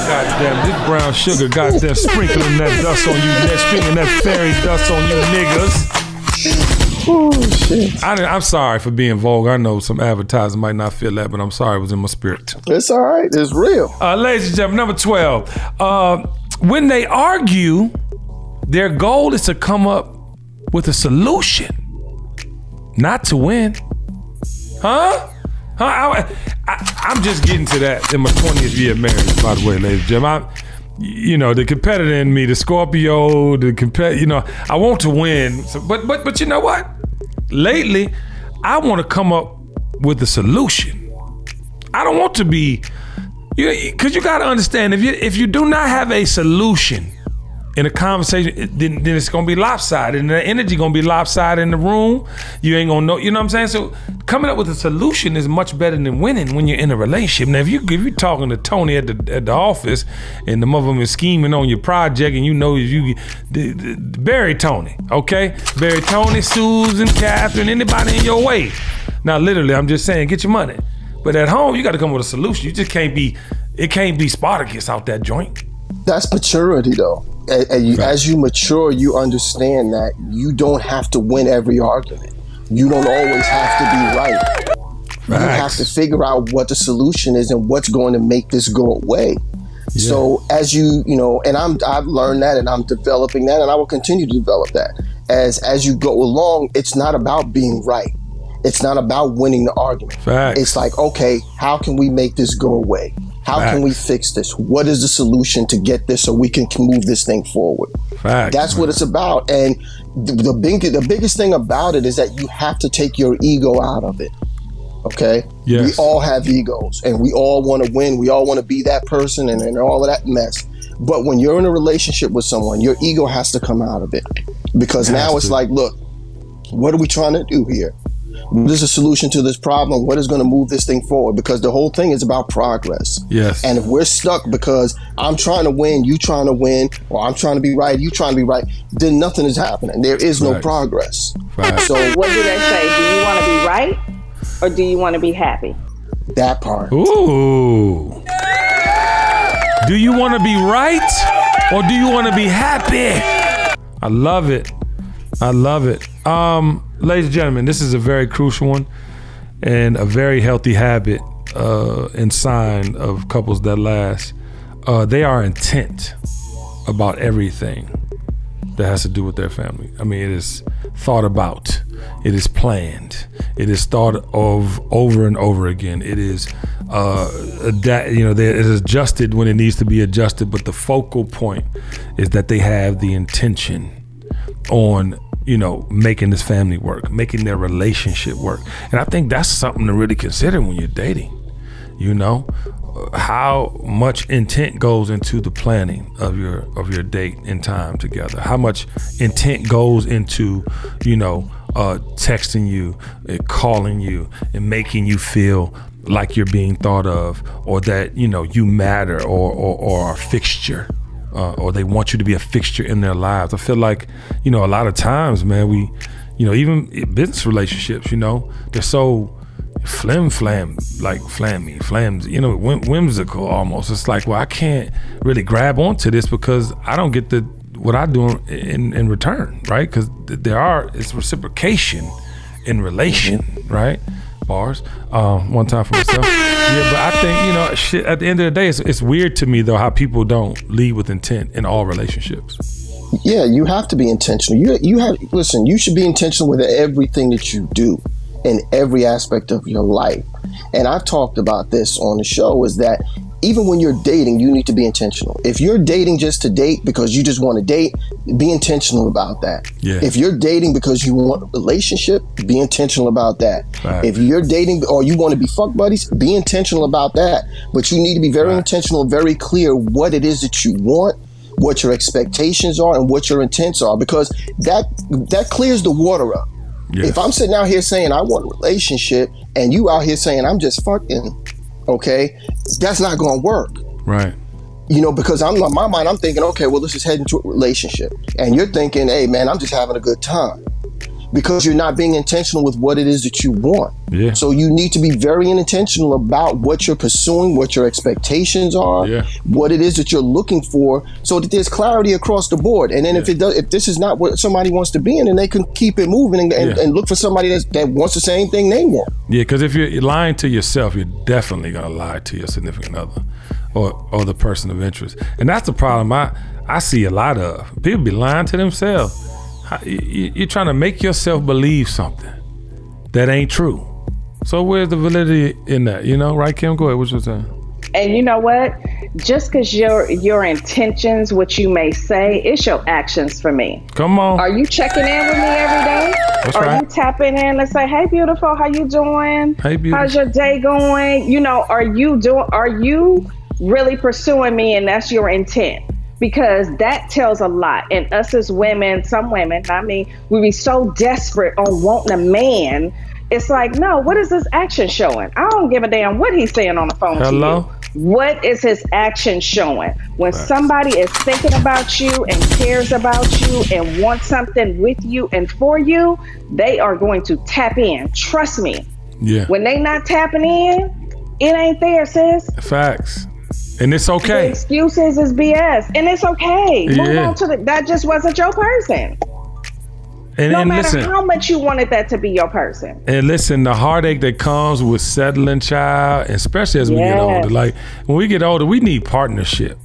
God damn, this brown sugar, goddamn, sprinkling that dust on you, that sprinkling that fairy dust on you niggas. I, didn't- I'm sorry for being vulgar. I know some advertisers might not feel that, but I'm sorry it was in my spirit. It's all right. It's real. Uh, ladies and gentlemen, number 12. Uh, when they argue, their goal is to come up with a solution. not to win. Huh? Huh? I, I, am just getting to that in my 20th year of marriage, by the way, ladies and gentlemen. I'm, you know, the competitor in me, the Scorpio, the compet, you know, I want to win. So, but but but you know what? Lately, I want to come up with a solution. I don't want to be, you because you got to understand if you if you do not have a solution in a conversation, then, then it's gonna be lopsided, and the energy gonna be lopsided in the room. You ain't gonna know, you know what I'm saying? So coming up with a solution is much better than winning when you're in a relationship. Now, if you if you're talking to Tony at the at the office, and the mother is scheming on your project, and you know you the, the, bury Tony, okay? Bury Tony, Susan, Catherine, anybody in your way. Now, literally, I'm just saying, get your money. But at home, you got to come with a solution. You just can't be, it can't be Spartacus out that joint. That's maturity, though and, you, as you mature, you understand that you don't have to win every argument. You don't always have to be right. You have to figure out what the solution is and what's going to make this go away. Yeah. So as you, you know, and I'm I've learned that and I'm developing that and I will continue to develop that. As as you go along, it's not about being right. It's not about winning the argument. Facts. It's like, okay, how can we make this go away? How Facts. can we fix this? What is the solution to get this so we can move this thing forward? Facts, That's man. what it's about. And the, the big, the biggest thing about it is that you have to take your ego out of it. Okay. Yes. We all have egos, and we all want to win. We all want to be that person, and, and all of that mess. But when you're in a relationship with someone, your ego has to come out of it because it now it's to. like, look, what are we trying to do here? What is the solution to this problem? What is going to move this thing forward? Because the whole thing is about progress. Yes. And if we're stuck because I'm trying to win, you trying to win, or I'm trying to be right, you trying to be right, then nothing is happening. There is no progress. Right. So what do they say? Do you want to be right or do you want to be happy? That part. Ooh. Do you want to be right or do you want to be happy? I love it. I love it. Um, ladies and gentlemen, this is a very crucial one and a very healthy habit uh, and sign of couples that last. Uh, they are intent about everything that has to do with their family. I mean, it is thought about, it is planned, it is thought of over and over again. It is, uh, that you know, it is adjusted when it needs to be adjusted. But the focal point is that they have the intention on you know, making this family work, making their relationship work. And I think that's something to really consider when you're dating. You know, how much intent goes into the planning of your of your date and time together. How much intent goes into, you know, uh, texting you, and calling you, and making you feel like you're being thought of, or that you know you matter, or or, or a fixture uh, or they want you to be a fixture in their lives. I feel like, you know, a lot of times, man, we, you know, even business relationships, you know, they're so flim flam, like flammy, flams, you know, whimsical almost. It's like, well, I can't really grab onto this because I don't get the what I do in in return, right? Because there are it's reciprocation in relation, mm-hmm. right? Bars. Um, one time for myself. Yeah, but I think you know, shit. At the end of the day, it's, it's weird to me though how people don't lead with intent in all relationships. Yeah, you have to be intentional. You you have listen. You should be intentional with everything that you do in every aspect of your life. And I've talked about this on the show is that even when you're dating, you need to be intentional. If you're dating just to date because you just want to date, be intentional about that. Yeah. If you're dating because you want a relationship, be intentional about that. Right. If you're dating or you want to be fuck buddies, be intentional about that. But you need to be very right. intentional, very clear what it is that you want, what your expectations are, and what your intents are, because that that clears the water up. Yes. If I'm sitting out here saying I want a relationship and you out here saying I'm just fucking okay, that's not going to work. Right. You know, because I'm in my mind, I'm thinking, okay, well, let's just head into a relationship. And you're thinking, hey, man, I'm just having a good time because you're not being intentional with what it is that you want. Yeah. So you need to be very intentional about what you're pursuing, what your expectations are, yeah. what it is that you're looking for, so that there's clarity across the board. And then yeah. if it does, if this is not what somebody wants to be in, then they can keep it moving and, and, and look for somebody that wants the same thing they want. Yeah, because if you're lying to yourself, you're definitely gonna lie to your significant other or or the person of interest, and that's the problem I I see a lot of people be lying to themselves you're trying to make yourself believe something. that ain't true. So where's the validity in that? You know, right, Kim? Go ahead. What you saying? And you know what? Just because your your intentions, what you may say, it's your actions for me. Come on. Are you checking in with me every day? That's Are right. you tapping in? Let's say, "Hey, beautiful, how you doing? Hey, beautiful. How's your day going?" You know, are you doing? Are you really pursuing me, and that's your intent? Because that tells a lot. And us as women, some women, I mean, we be so desperate on wanting a man. It's like, no, what is this action showing? I don't give a damn what he's saying on the phone Hello? to you. What is his action showing? When somebody is thinking about you and cares about you and wants something with you and for you, they are going to tap in. Trust me. Yeah. When they not tapping in, it ain't there, sis. Facts. And it's The okay. excuses is BS, and it's okay. Move on to the. That just wasn't your person. And, No and matter listen, how much you wanted that to be your person. And listen, the heartache that comes with settling child, especially as we get older, like when we get older, we need partnership.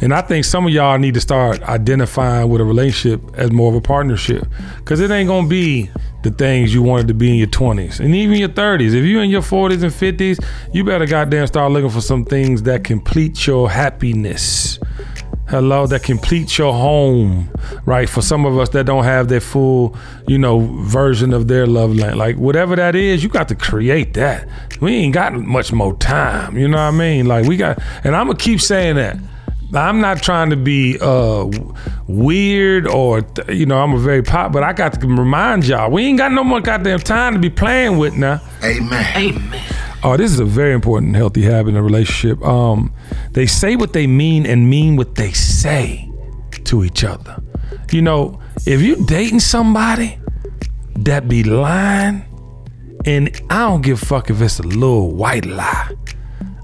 And I think some of y'all need to start identifying with a relationship as more of a partnership. Cause it ain't gonna be the things you wanted to be in your 20s and even your 30s. If you're in your 40s and 50s, you better goddamn start looking for some things that complete your happiness. Hello, that completes your home, right? For some of us that don't have their full, you know, version of their love land, like whatever that is, you got to create that. We ain't got much more time, you know what I mean? Like we got, and I'm gonna keep saying that. I'm not trying to be uh weird or you know I'm a very pop, but I got to remind y'all we ain't got no more goddamn time to be playing with now. Amen. Amen. Oh, this is a very important healthy habit in a relationship. Um, they say what they mean and mean what they say to each other. You know, if you dating somebody that be lying, and I don't give a fuck if it's a little white lie.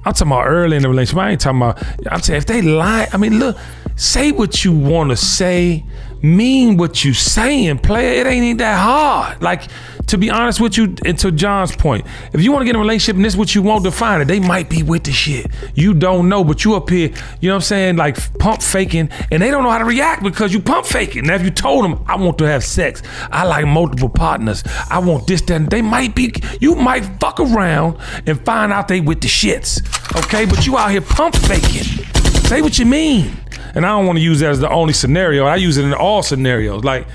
I'm talking about early in the relationship. I ain't talking about. I'm saying if they lie, I mean, look, say what you want to say, mean what you saying, play. It ain't even that hard. Like to be honest with you, and to John's point, if you want to get in a relationship and this is what you want to find it, they might be with the shit. You don't know, but you up here, you know what I'm saying, like pump faking, and they don't know how to react because you pump faking. Now if you told them, I want to have sex, I like multiple partners, I want this, that, they might be, you might fuck around and find out they with the shits. Okay, but you out here pump faking. Say what you mean. And I don't want to use that as the only scenario. I use it in all scenarios. Like,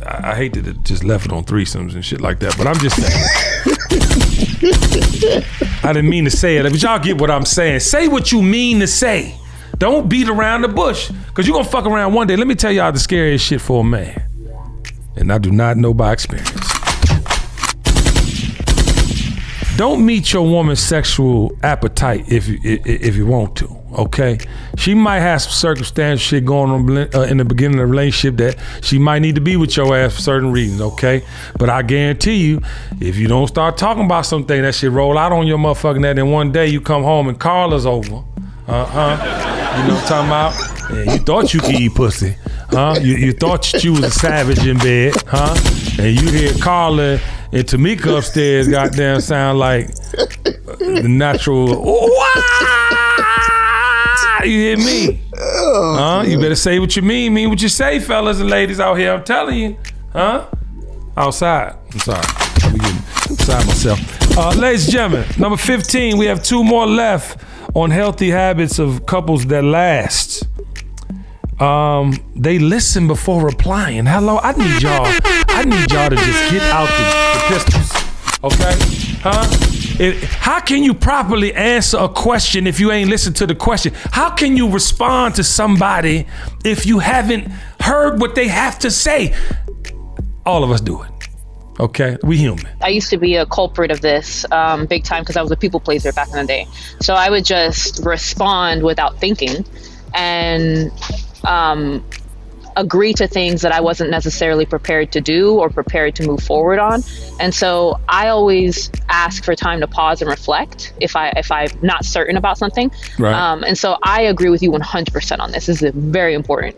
I, I hate that it just left it on threesomes and shit like that, but I'm just saying. (laughs) I didn't mean to say it, but y'all get what I'm saying. Say what you mean to say. Don't beat around the bush, because you're going to fuck around one day. Let me tell y'all the scariest shit for a man. And I do not know by experience. Don't meet your woman's sexual appetite if you if you want to. Okay, she might have some circumstantial shit going on uh, in the beginning of the relationship that she might need to be with your ass for certain reasons. Okay, but I guarantee you, if you don't start talking about something, that shit roll out on your motherfucking head, and one day you come home and Carla's over. Uh huh. You know what I'm talking about? Yeah, you thought you could eat pussy, huh? You, you thought you was a savage in bed, huh? And you hear Carla and Tamika upstairs, goddamn, sound like the natural. Wah! You hear me? Huh? You better say what you mean, mean what you say, fellas and ladies out here. I'm telling you, huh? Outside. I'm sorry. I'm getting inside myself. Uh, ladies and gentlemen, number 15, we have two more left on healthy habits of couples that last. Um, they listen before replying. Hello, I need y'all. I need y'all to just get out the, the pistols. Okay? Huh? It, how can you properly answer a question if you ain't listened to the question? How can you respond to somebody if you haven't heard what they have to say? All of us do it. Okay? We human. I used to be a culprit of this um, big time because I was a people pleaser back in the day. So I would just respond without thinking and um, agree to things that I wasn't necessarily prepared to do or prepared to move forward on. And so I always ask for time to pause and reflect if I if I'm not certain about something. Right. Um, and so I agree with you 100% on this. This is very important.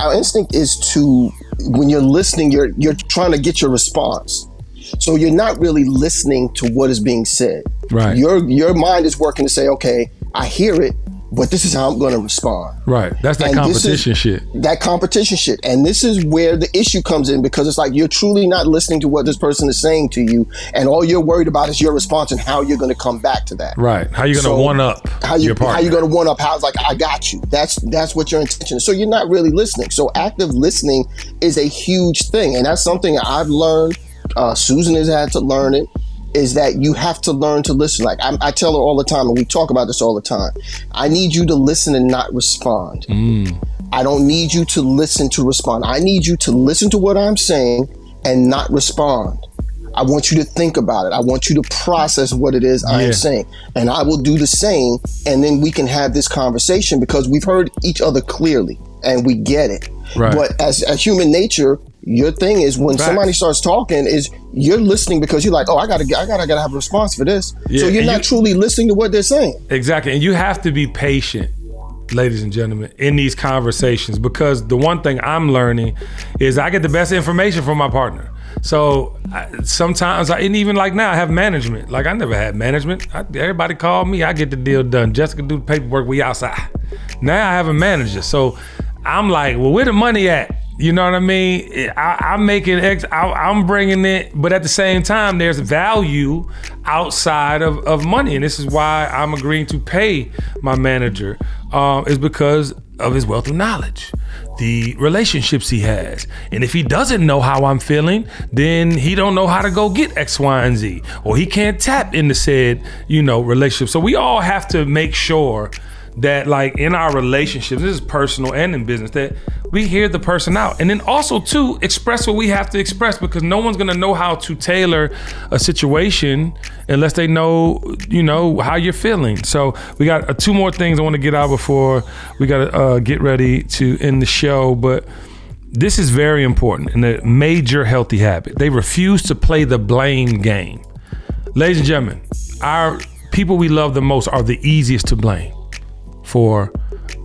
our instinct is to when you're listening you're you're trying to get your response so you're not really listening to what is being said Right. your your mind is working to say okay i hear it but this is how I'm going to respond. Right. That's that And competition is- shit. That competition shit. And this is where the issue comes in because it's like you're truly not listening to what this person is saying to you. And all you're worried about is your response and how you're going to come back to that. Right. How you gonna So, one up How you how you going to one up? How's like I got you? That's that's what your intention is. So you're not really listening. So active listening is a huge thing, and that's something I've learned. Uh, Susan has had to learn it. Is that you have to learn to listen? Like I, I tell her all the time, and we talk about this all the time. I need you to listen and not respond. Mm. I don't need you to listen to respond. I need you to listen to what I'm saying and not respond. I want you to think about it. I want you to process what it is I am saying. And I will do the same. And then we can have this conversation because we've heard each other clearly and we get it. Right. But as a human nature, your thing is when Facts. somebody starts talking, is you're listening because you're like, oh, I gotta, I gotta, I gotta have a response for this. Yeah, so you're not you- truly listening to what they're saying. Exactly. And you have to be patient, ladies and gentlemen, in these conversations because the one thing I'm learning is I get the best information from my partner. So I, sometimes, I, and even like now, I have management. Like I never had management. I, everybody call me, I get the deal done. Jessica do the paperwork, we outside. Now I have a manager. So I'm like, well, where the money at? You know what I mean? I, I'm making X, I, I'm bringing it, but at the same time, there's value outside of, of money. And this is why I'm agreeing to pay my manager, um, is because of his wealth of knowledge, the relationships he has. And if he doesn't know how I'm feeling, then he don't know how to go get X, Y, and Z, or he can't tap into said, you know, relationship. So we all have to make sure that like in our relationships, this is personal and in business, that we hear the person out. And then also too, express what we have to express because no one's gonna know how to tailor a situation unless they know, you know, how you're feeling. So we got uh, two more things I want to get out before we gotta uh, get ready to end the show. But this is very important and a major healthy habit. They refuse to play the blame game. Ladies and gentlemen, our people we love the most are the easiest to blame for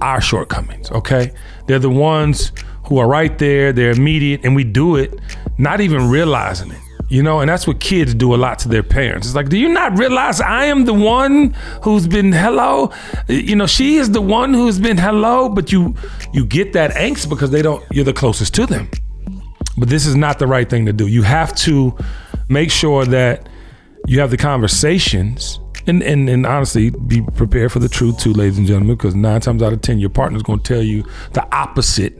our shortcomings, okay? They're the ones who are right there, they're immediate, and we do it not even realizing it. You know, and that's what kids do a lot to their parents. It's like, do you not realize I am the one who's been hello? You know, she is the one who's been hello, but you you get that angst because they don't you're the closest to them. But this is not the right thing to do. You have to make sure that you have the conversations and, and, and honestly be prepared for the truth too, ladies and gentlemen, because nine times out of ten, your partner's going to tell you the opposite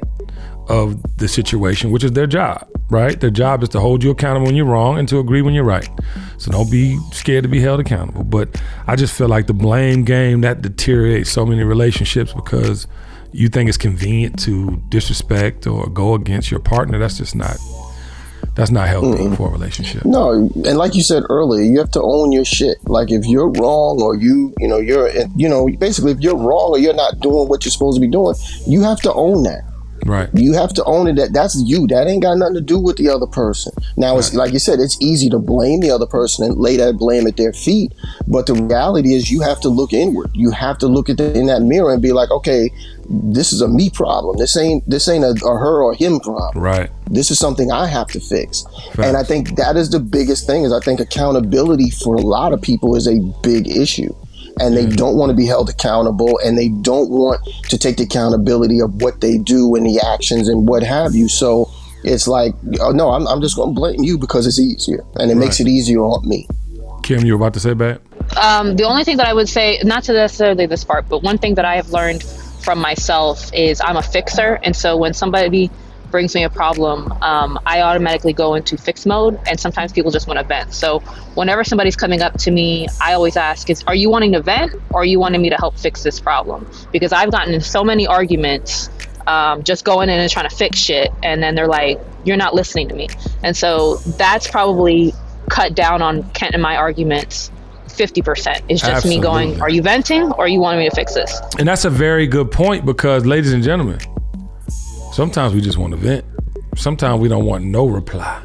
of the situation, which is their job, right? Their job is to hold you accountable when you're wrong and to agree when you're right. So don't be scared to be held accountable. But I just feel like the blame game that deteriorates so many relationships because you think it's convenient to disrespect or go against your partner. That's just not that's not healthy for a relationship. No, and like you said earlier, you have to own your shit. Like if you're wrong or you, you know, you're, you know, basically if you're wrong or you're not doing what you're supposed to be doing, you have to own that. Right. You have to own it that that's you. That ain't got nothing to do with the other person. Now it's like you said, it's easy to blame the other person and lay that blame at their feet. But the reality is you have to look inward. You have to look at the, in that mirror and be like, okay, this is a me problem. This ain't this ain't a, a her or him problem Right. this is something I have to fix. And I think that is the biggest thing is I think accountability for a lot of people is a big issue. And they don't want to be held accountable and they don't want to take the accountability of what they do and the actions and what have you. So it's like, oh, no, I'm, I'm just going to blame you because it's easier and it makes it easier on me. Kim, you were about to say back? Um, the only thing that I would say, not to necessarily this part, but one thing that I have learned from myself is I'm a fixer, and so when somebody brings me a problem, um, I automatically go into fix mode, and sometimes people just want to vent. So whenever somebody's coming up to me, I always ask, "Is are you wanting to vent, or are you wanting me to help fix this problem?" Because I've gotten in so many arguments. Um, just going in and trying to fix shit, and then they're like, "You're not listening to me," and so that's probably cut down on Kent and my arguments 50%. It's just me going, are you venting or you wanting me to fix this? And that's a very good point because, ladies and gentlemen, sometimes we just want to vent. Sometimes we don't want no reply.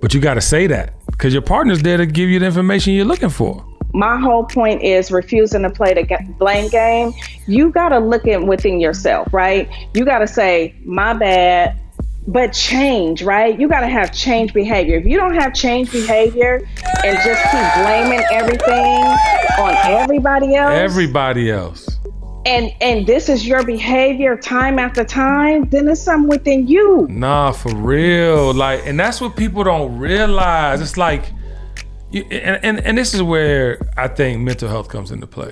But you got to say that because your partner's there to give you the information you're looking for. my whole point is refusing to play the blame game. You got to look at within yourself, right? You got to say, my bad, but change, right? You got to have change behavior. If you don't have change behavior and just keep blaming everything on everybody else, Everybody else. and and this is your behavior time after time, then it's something within you. Nah, for real. Like, and that's what people don't realize. It's like, you, and, and and this is where I think mental health comes into play,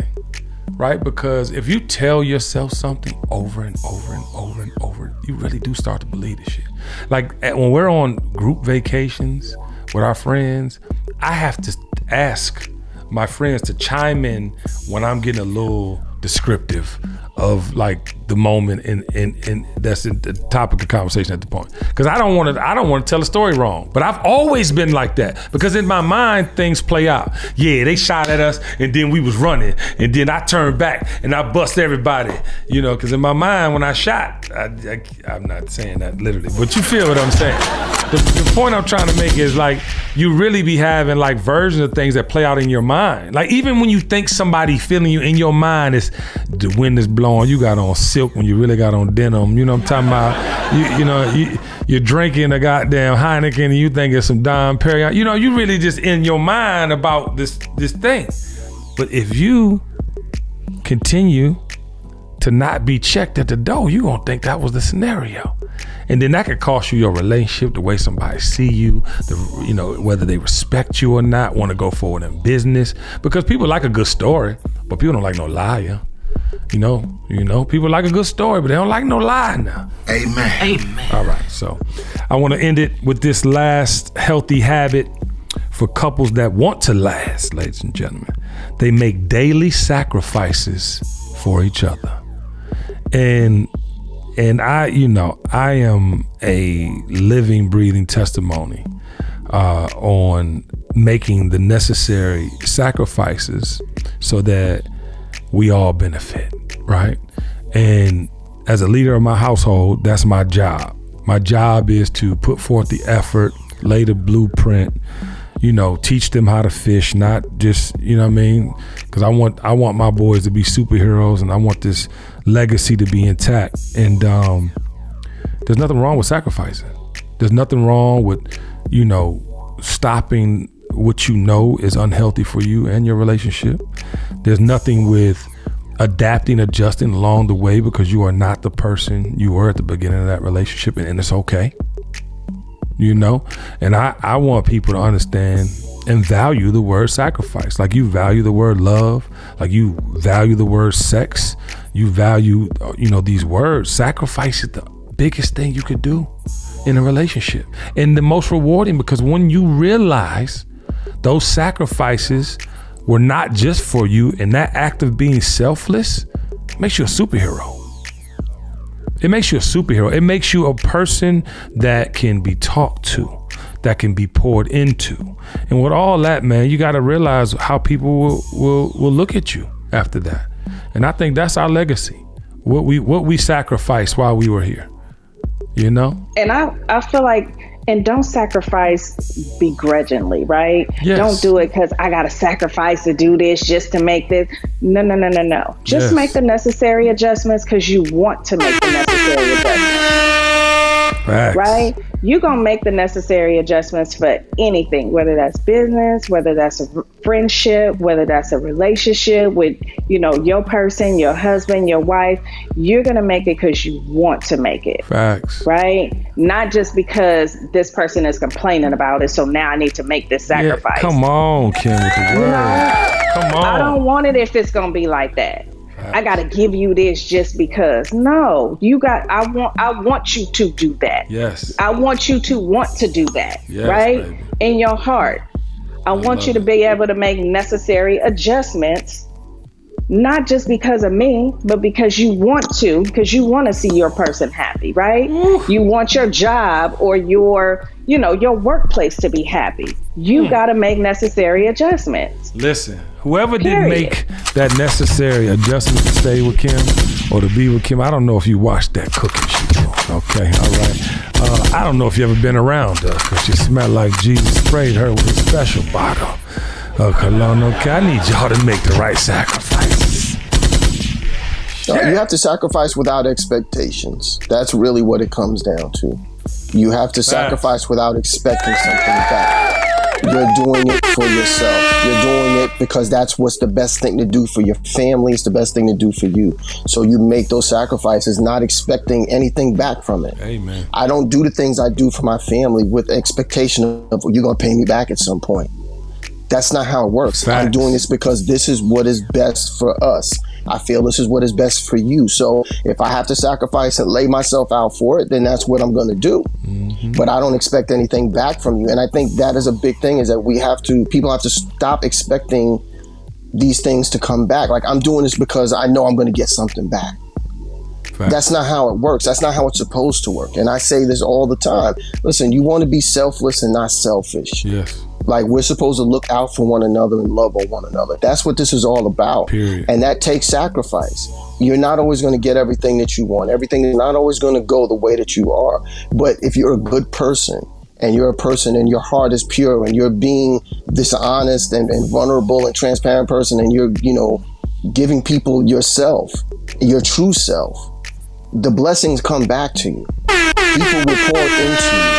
right? Because if you tell yourself something over and over and over and over, you really do start to believe this shit. Like when we're on group vacations with our friends, I have to ask my friends to chime in when I'm getting a little descriptive of like the moment and and and that's the topic of conversation at the point. Because I don't want to I don't want to tell a story wrong but I've always been like that because in my mind things play out. Yeah they shot at us and then we was running and then I turned back and I bust everybody you know because in my mind when I shot I, I'm not saying that literally but you feel what I'm saying. The, the point I'm trying to make is like you really be having like versions of things that play out in your mind. Like even when you think somebody feeling you in your mind is the wind is blowing, you got on silk when you really got on denim. You know what I'm talking about? You, you know, you, you're drinking a goddamn Heineken and you think it's some Dom Perignon. You know, you really just in your mind about this this thing. But if you continue to not be checked at the door, you gonna think that was the scenario. And then that could cost you your relationship, the way somebody see you, the you know, whether they respect you or not, want to go forward in business. Because people like a good story, but people don't like no liar. You know, you know, people like a good story, but they don't like no lie now. Amen. Amen. All right, so I want to end it with this last healthy habit for couples that want to last, ladies and gentlemen. They make daily sacrifices for each other. And and I, you know, I am a living, breathing testimony uh, on making the necessary sacrifices so that we all benefit, right? And as a leader of my household, that's my job. My job is to put forth the effort, lay the blueprint, you know, teach them how to fish, not just, you know what I mean? Cuz I want I want my boys to be superheroes and I want this legacy to be intact. And um there's nothing wrong with sacrificing. There's nothing wrong with, you know, stopping what you know is unhealthy for you and your relationship. There's nothing with adapting, adjusting along the way because you are not the person you were at the beginning of that relationship, and, and it's okay. You know? And I, I want people to understand and value the word sacrifice. Like you value the word love, like you value the word sex, you value, uh, you know, these words. Sacrifice is the biggest thing you could do in a relationship and the most rewarding because when you realize those sacrifices were not just for you and that act of being selfless makes you a superhero. It makes you a superhero. It makes you a person that can be talked to that can be poured into. And with all that man you got to realize how people will, will will look at you after that. And i think that's our legacy. What we what we sacrificed while we were here. You know? And I, I feel like and don't sacrifice begrudgingly right Yes. don't do it because i gotta sacrifice to do this just to make this no no no no no just Yes. make the necessary adjustments because you want to make the necessary adjustments Facts. right you're gonna make the necessary adjustments for anything whether that's business whether that's a friendship whether that's a relationship with you know your person your husband your wife you're gonna make it because you want to make it facts right? Not just because this person is complaining about it, so now I need to make this Yeah, sacrifice. come on kim come on I don't want it if it's gonna be like that. I gotta give you this just because. No, you got. I want. I want you to do that. yes I want you to want to do that, Yes, right? baby. In your heart. I, want you to be able to make necessary adjustments, not just because of me, but because you want to, because you want to see your person happy, right? You want your job or your, you know, your workplace to be happy. You Hmm. got to make necessary adjustments. Listen, whoever did Period. make that necessary adjustment to stay with Kim or to be with Kim, I don't know if you watched that cooking she doing. Okay, all right. Uh, I don't know if you ever been around her because she smelled like Jesus sprayed her with a special bottle of cologne. Okay, I need y'all to make the right sacrifices. Uh, You have to sacrifice without expectations. That's really what it comes down to. You have to sacrifice without expecting something back. You're doing it for yourself. You're doing it because that's what's the best thing to do for your family. It's the best thing to do for you. So you make those sacrifices, not expecting anything back from it. Amen. I don't do the things I do for my family with expectation of you're gonna pay me back at some point. That's not how it works. I'm doing this because this is what is best for us. I feel this is what is best for you. So if I have to sacrifice and lay myself out for it, then that's what I'm going to do. Mm-hmm. But I don't expect anything back from you. And I think that is a big thing is that we have to, people have to stop expecting these things to come back. Like I'm doing this because I know I'm going to get something back. Facts. That's not how it works. That's not how it's supposed to work. And I say this all the time. Listen, you want to be selfless and not selfish. yes. Like we're supposed to look out for one another and love on one another. That's what this is all about. Period. And that takes sacrifice. You're not always going to get everything that you want. Everything is not always going to go the way that you are. But if you're a good person and you're a person and your heart is pure and you're being this honest and, and vulnerable and transparent person and you're, you know, giving people yourself, your true self, the blessings come back to you. People will pour into you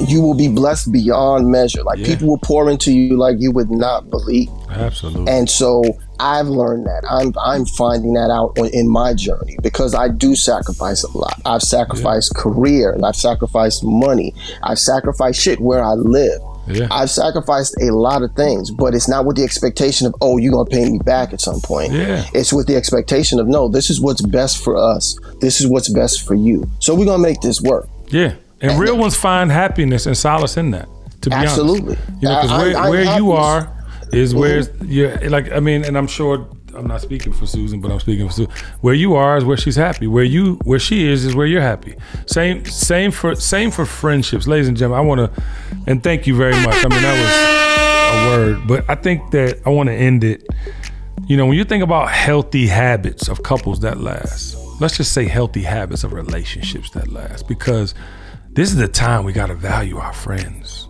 you will be blessed beyond measure. Like Yeah. people will pour into you like you would not believe. Absolutely. And so I've learned that. I'm I'm finding that out in my journey because I do sacrifice a lot. I've sacrificed career, and I've sacrificed money. I've sacrificed shit where I live. Yeah. I've sacrificed a lot of things, but it's not with the expectation of, oh, you're gonna pay me back at some point. Yeah. It's with the expectation of, no, this is what's best for us. This is what's best for you. So we're gonna make this work. Yeah. And real ones find happiness and solace in that. To be Absolutely. honest, you know, because where, I- I'm where you. Mm-hmm. are is where you're like. I mean, and I'm sure I'm not speaking for Susan, but I'm speaking for Susan. Where you are is where she's happy. Where you where she is is where you're happy. Same same for same for friendships, ladies and gentlemen. I want to and thank you very much. I mean, that was a word, but I think that I want to end it. You know, when you think about healthy habits of couples that last, let's just say healthy habits of relationships that last, because this is the time we got to value our friends.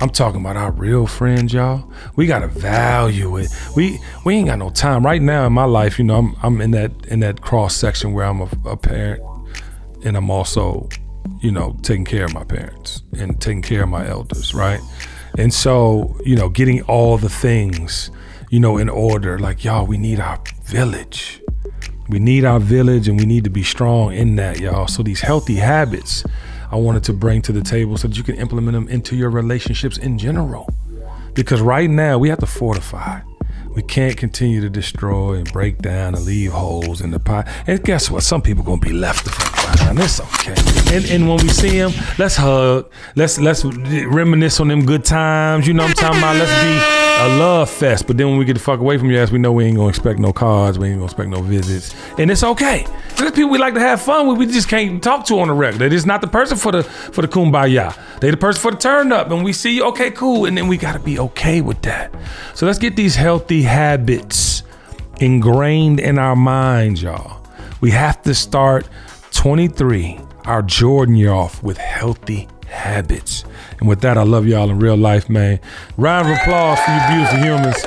I'm talking about our real friends, y'all. We gotta value it. We we ain't got no time right now in my life. You know, I'm I'm in that in that cross section where I'm a, a parent, and I'm also, you know, taking care of my parents and taking care of my elders, right? And so, you know, getting all the things, you know, in order. Like, y'all, we need our village. We need our village and we need to be strong in that, y'all. So these healthy habits I wanted to bring to the table so that you can implement them into your relationships in general. Because right now we have to fortify. We can't continue to destroy and break down and leave holes in the pot. And guess what? Some people gonna be left behind. It's okay. And and when we see them, let's hug. Let's let's reminisce on them good times. You know what I'm talking about? Let's be a love fest. But then when we get the fuck away from your ass, we know we ain't gonna expect no cards. We ain't gonna expect no visits. And it's okay. There's people we like to have fun with. We just can't talk to on the record. They're just not the person for the for the kumbaya. They the person for the turn up. And we see, okay, cool. And then we gotta be okay with that. So let's get these healthy habits ingrained in our minds, y'all. We have to start 23, our Jordan year off with healthy habits. And with that, I love y'all in real life, man. Round of applause for you beautiful humans.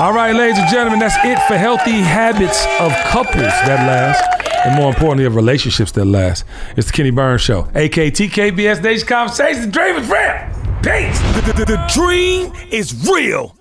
All right, ladies and gentlemen, that's it for healthy habits of couples that last, and more importantly, of relationships that last. It's the Kenny Burns Show, AKTKBS Nation Conversations. The dream is real. Peace. The, the, the dream is real.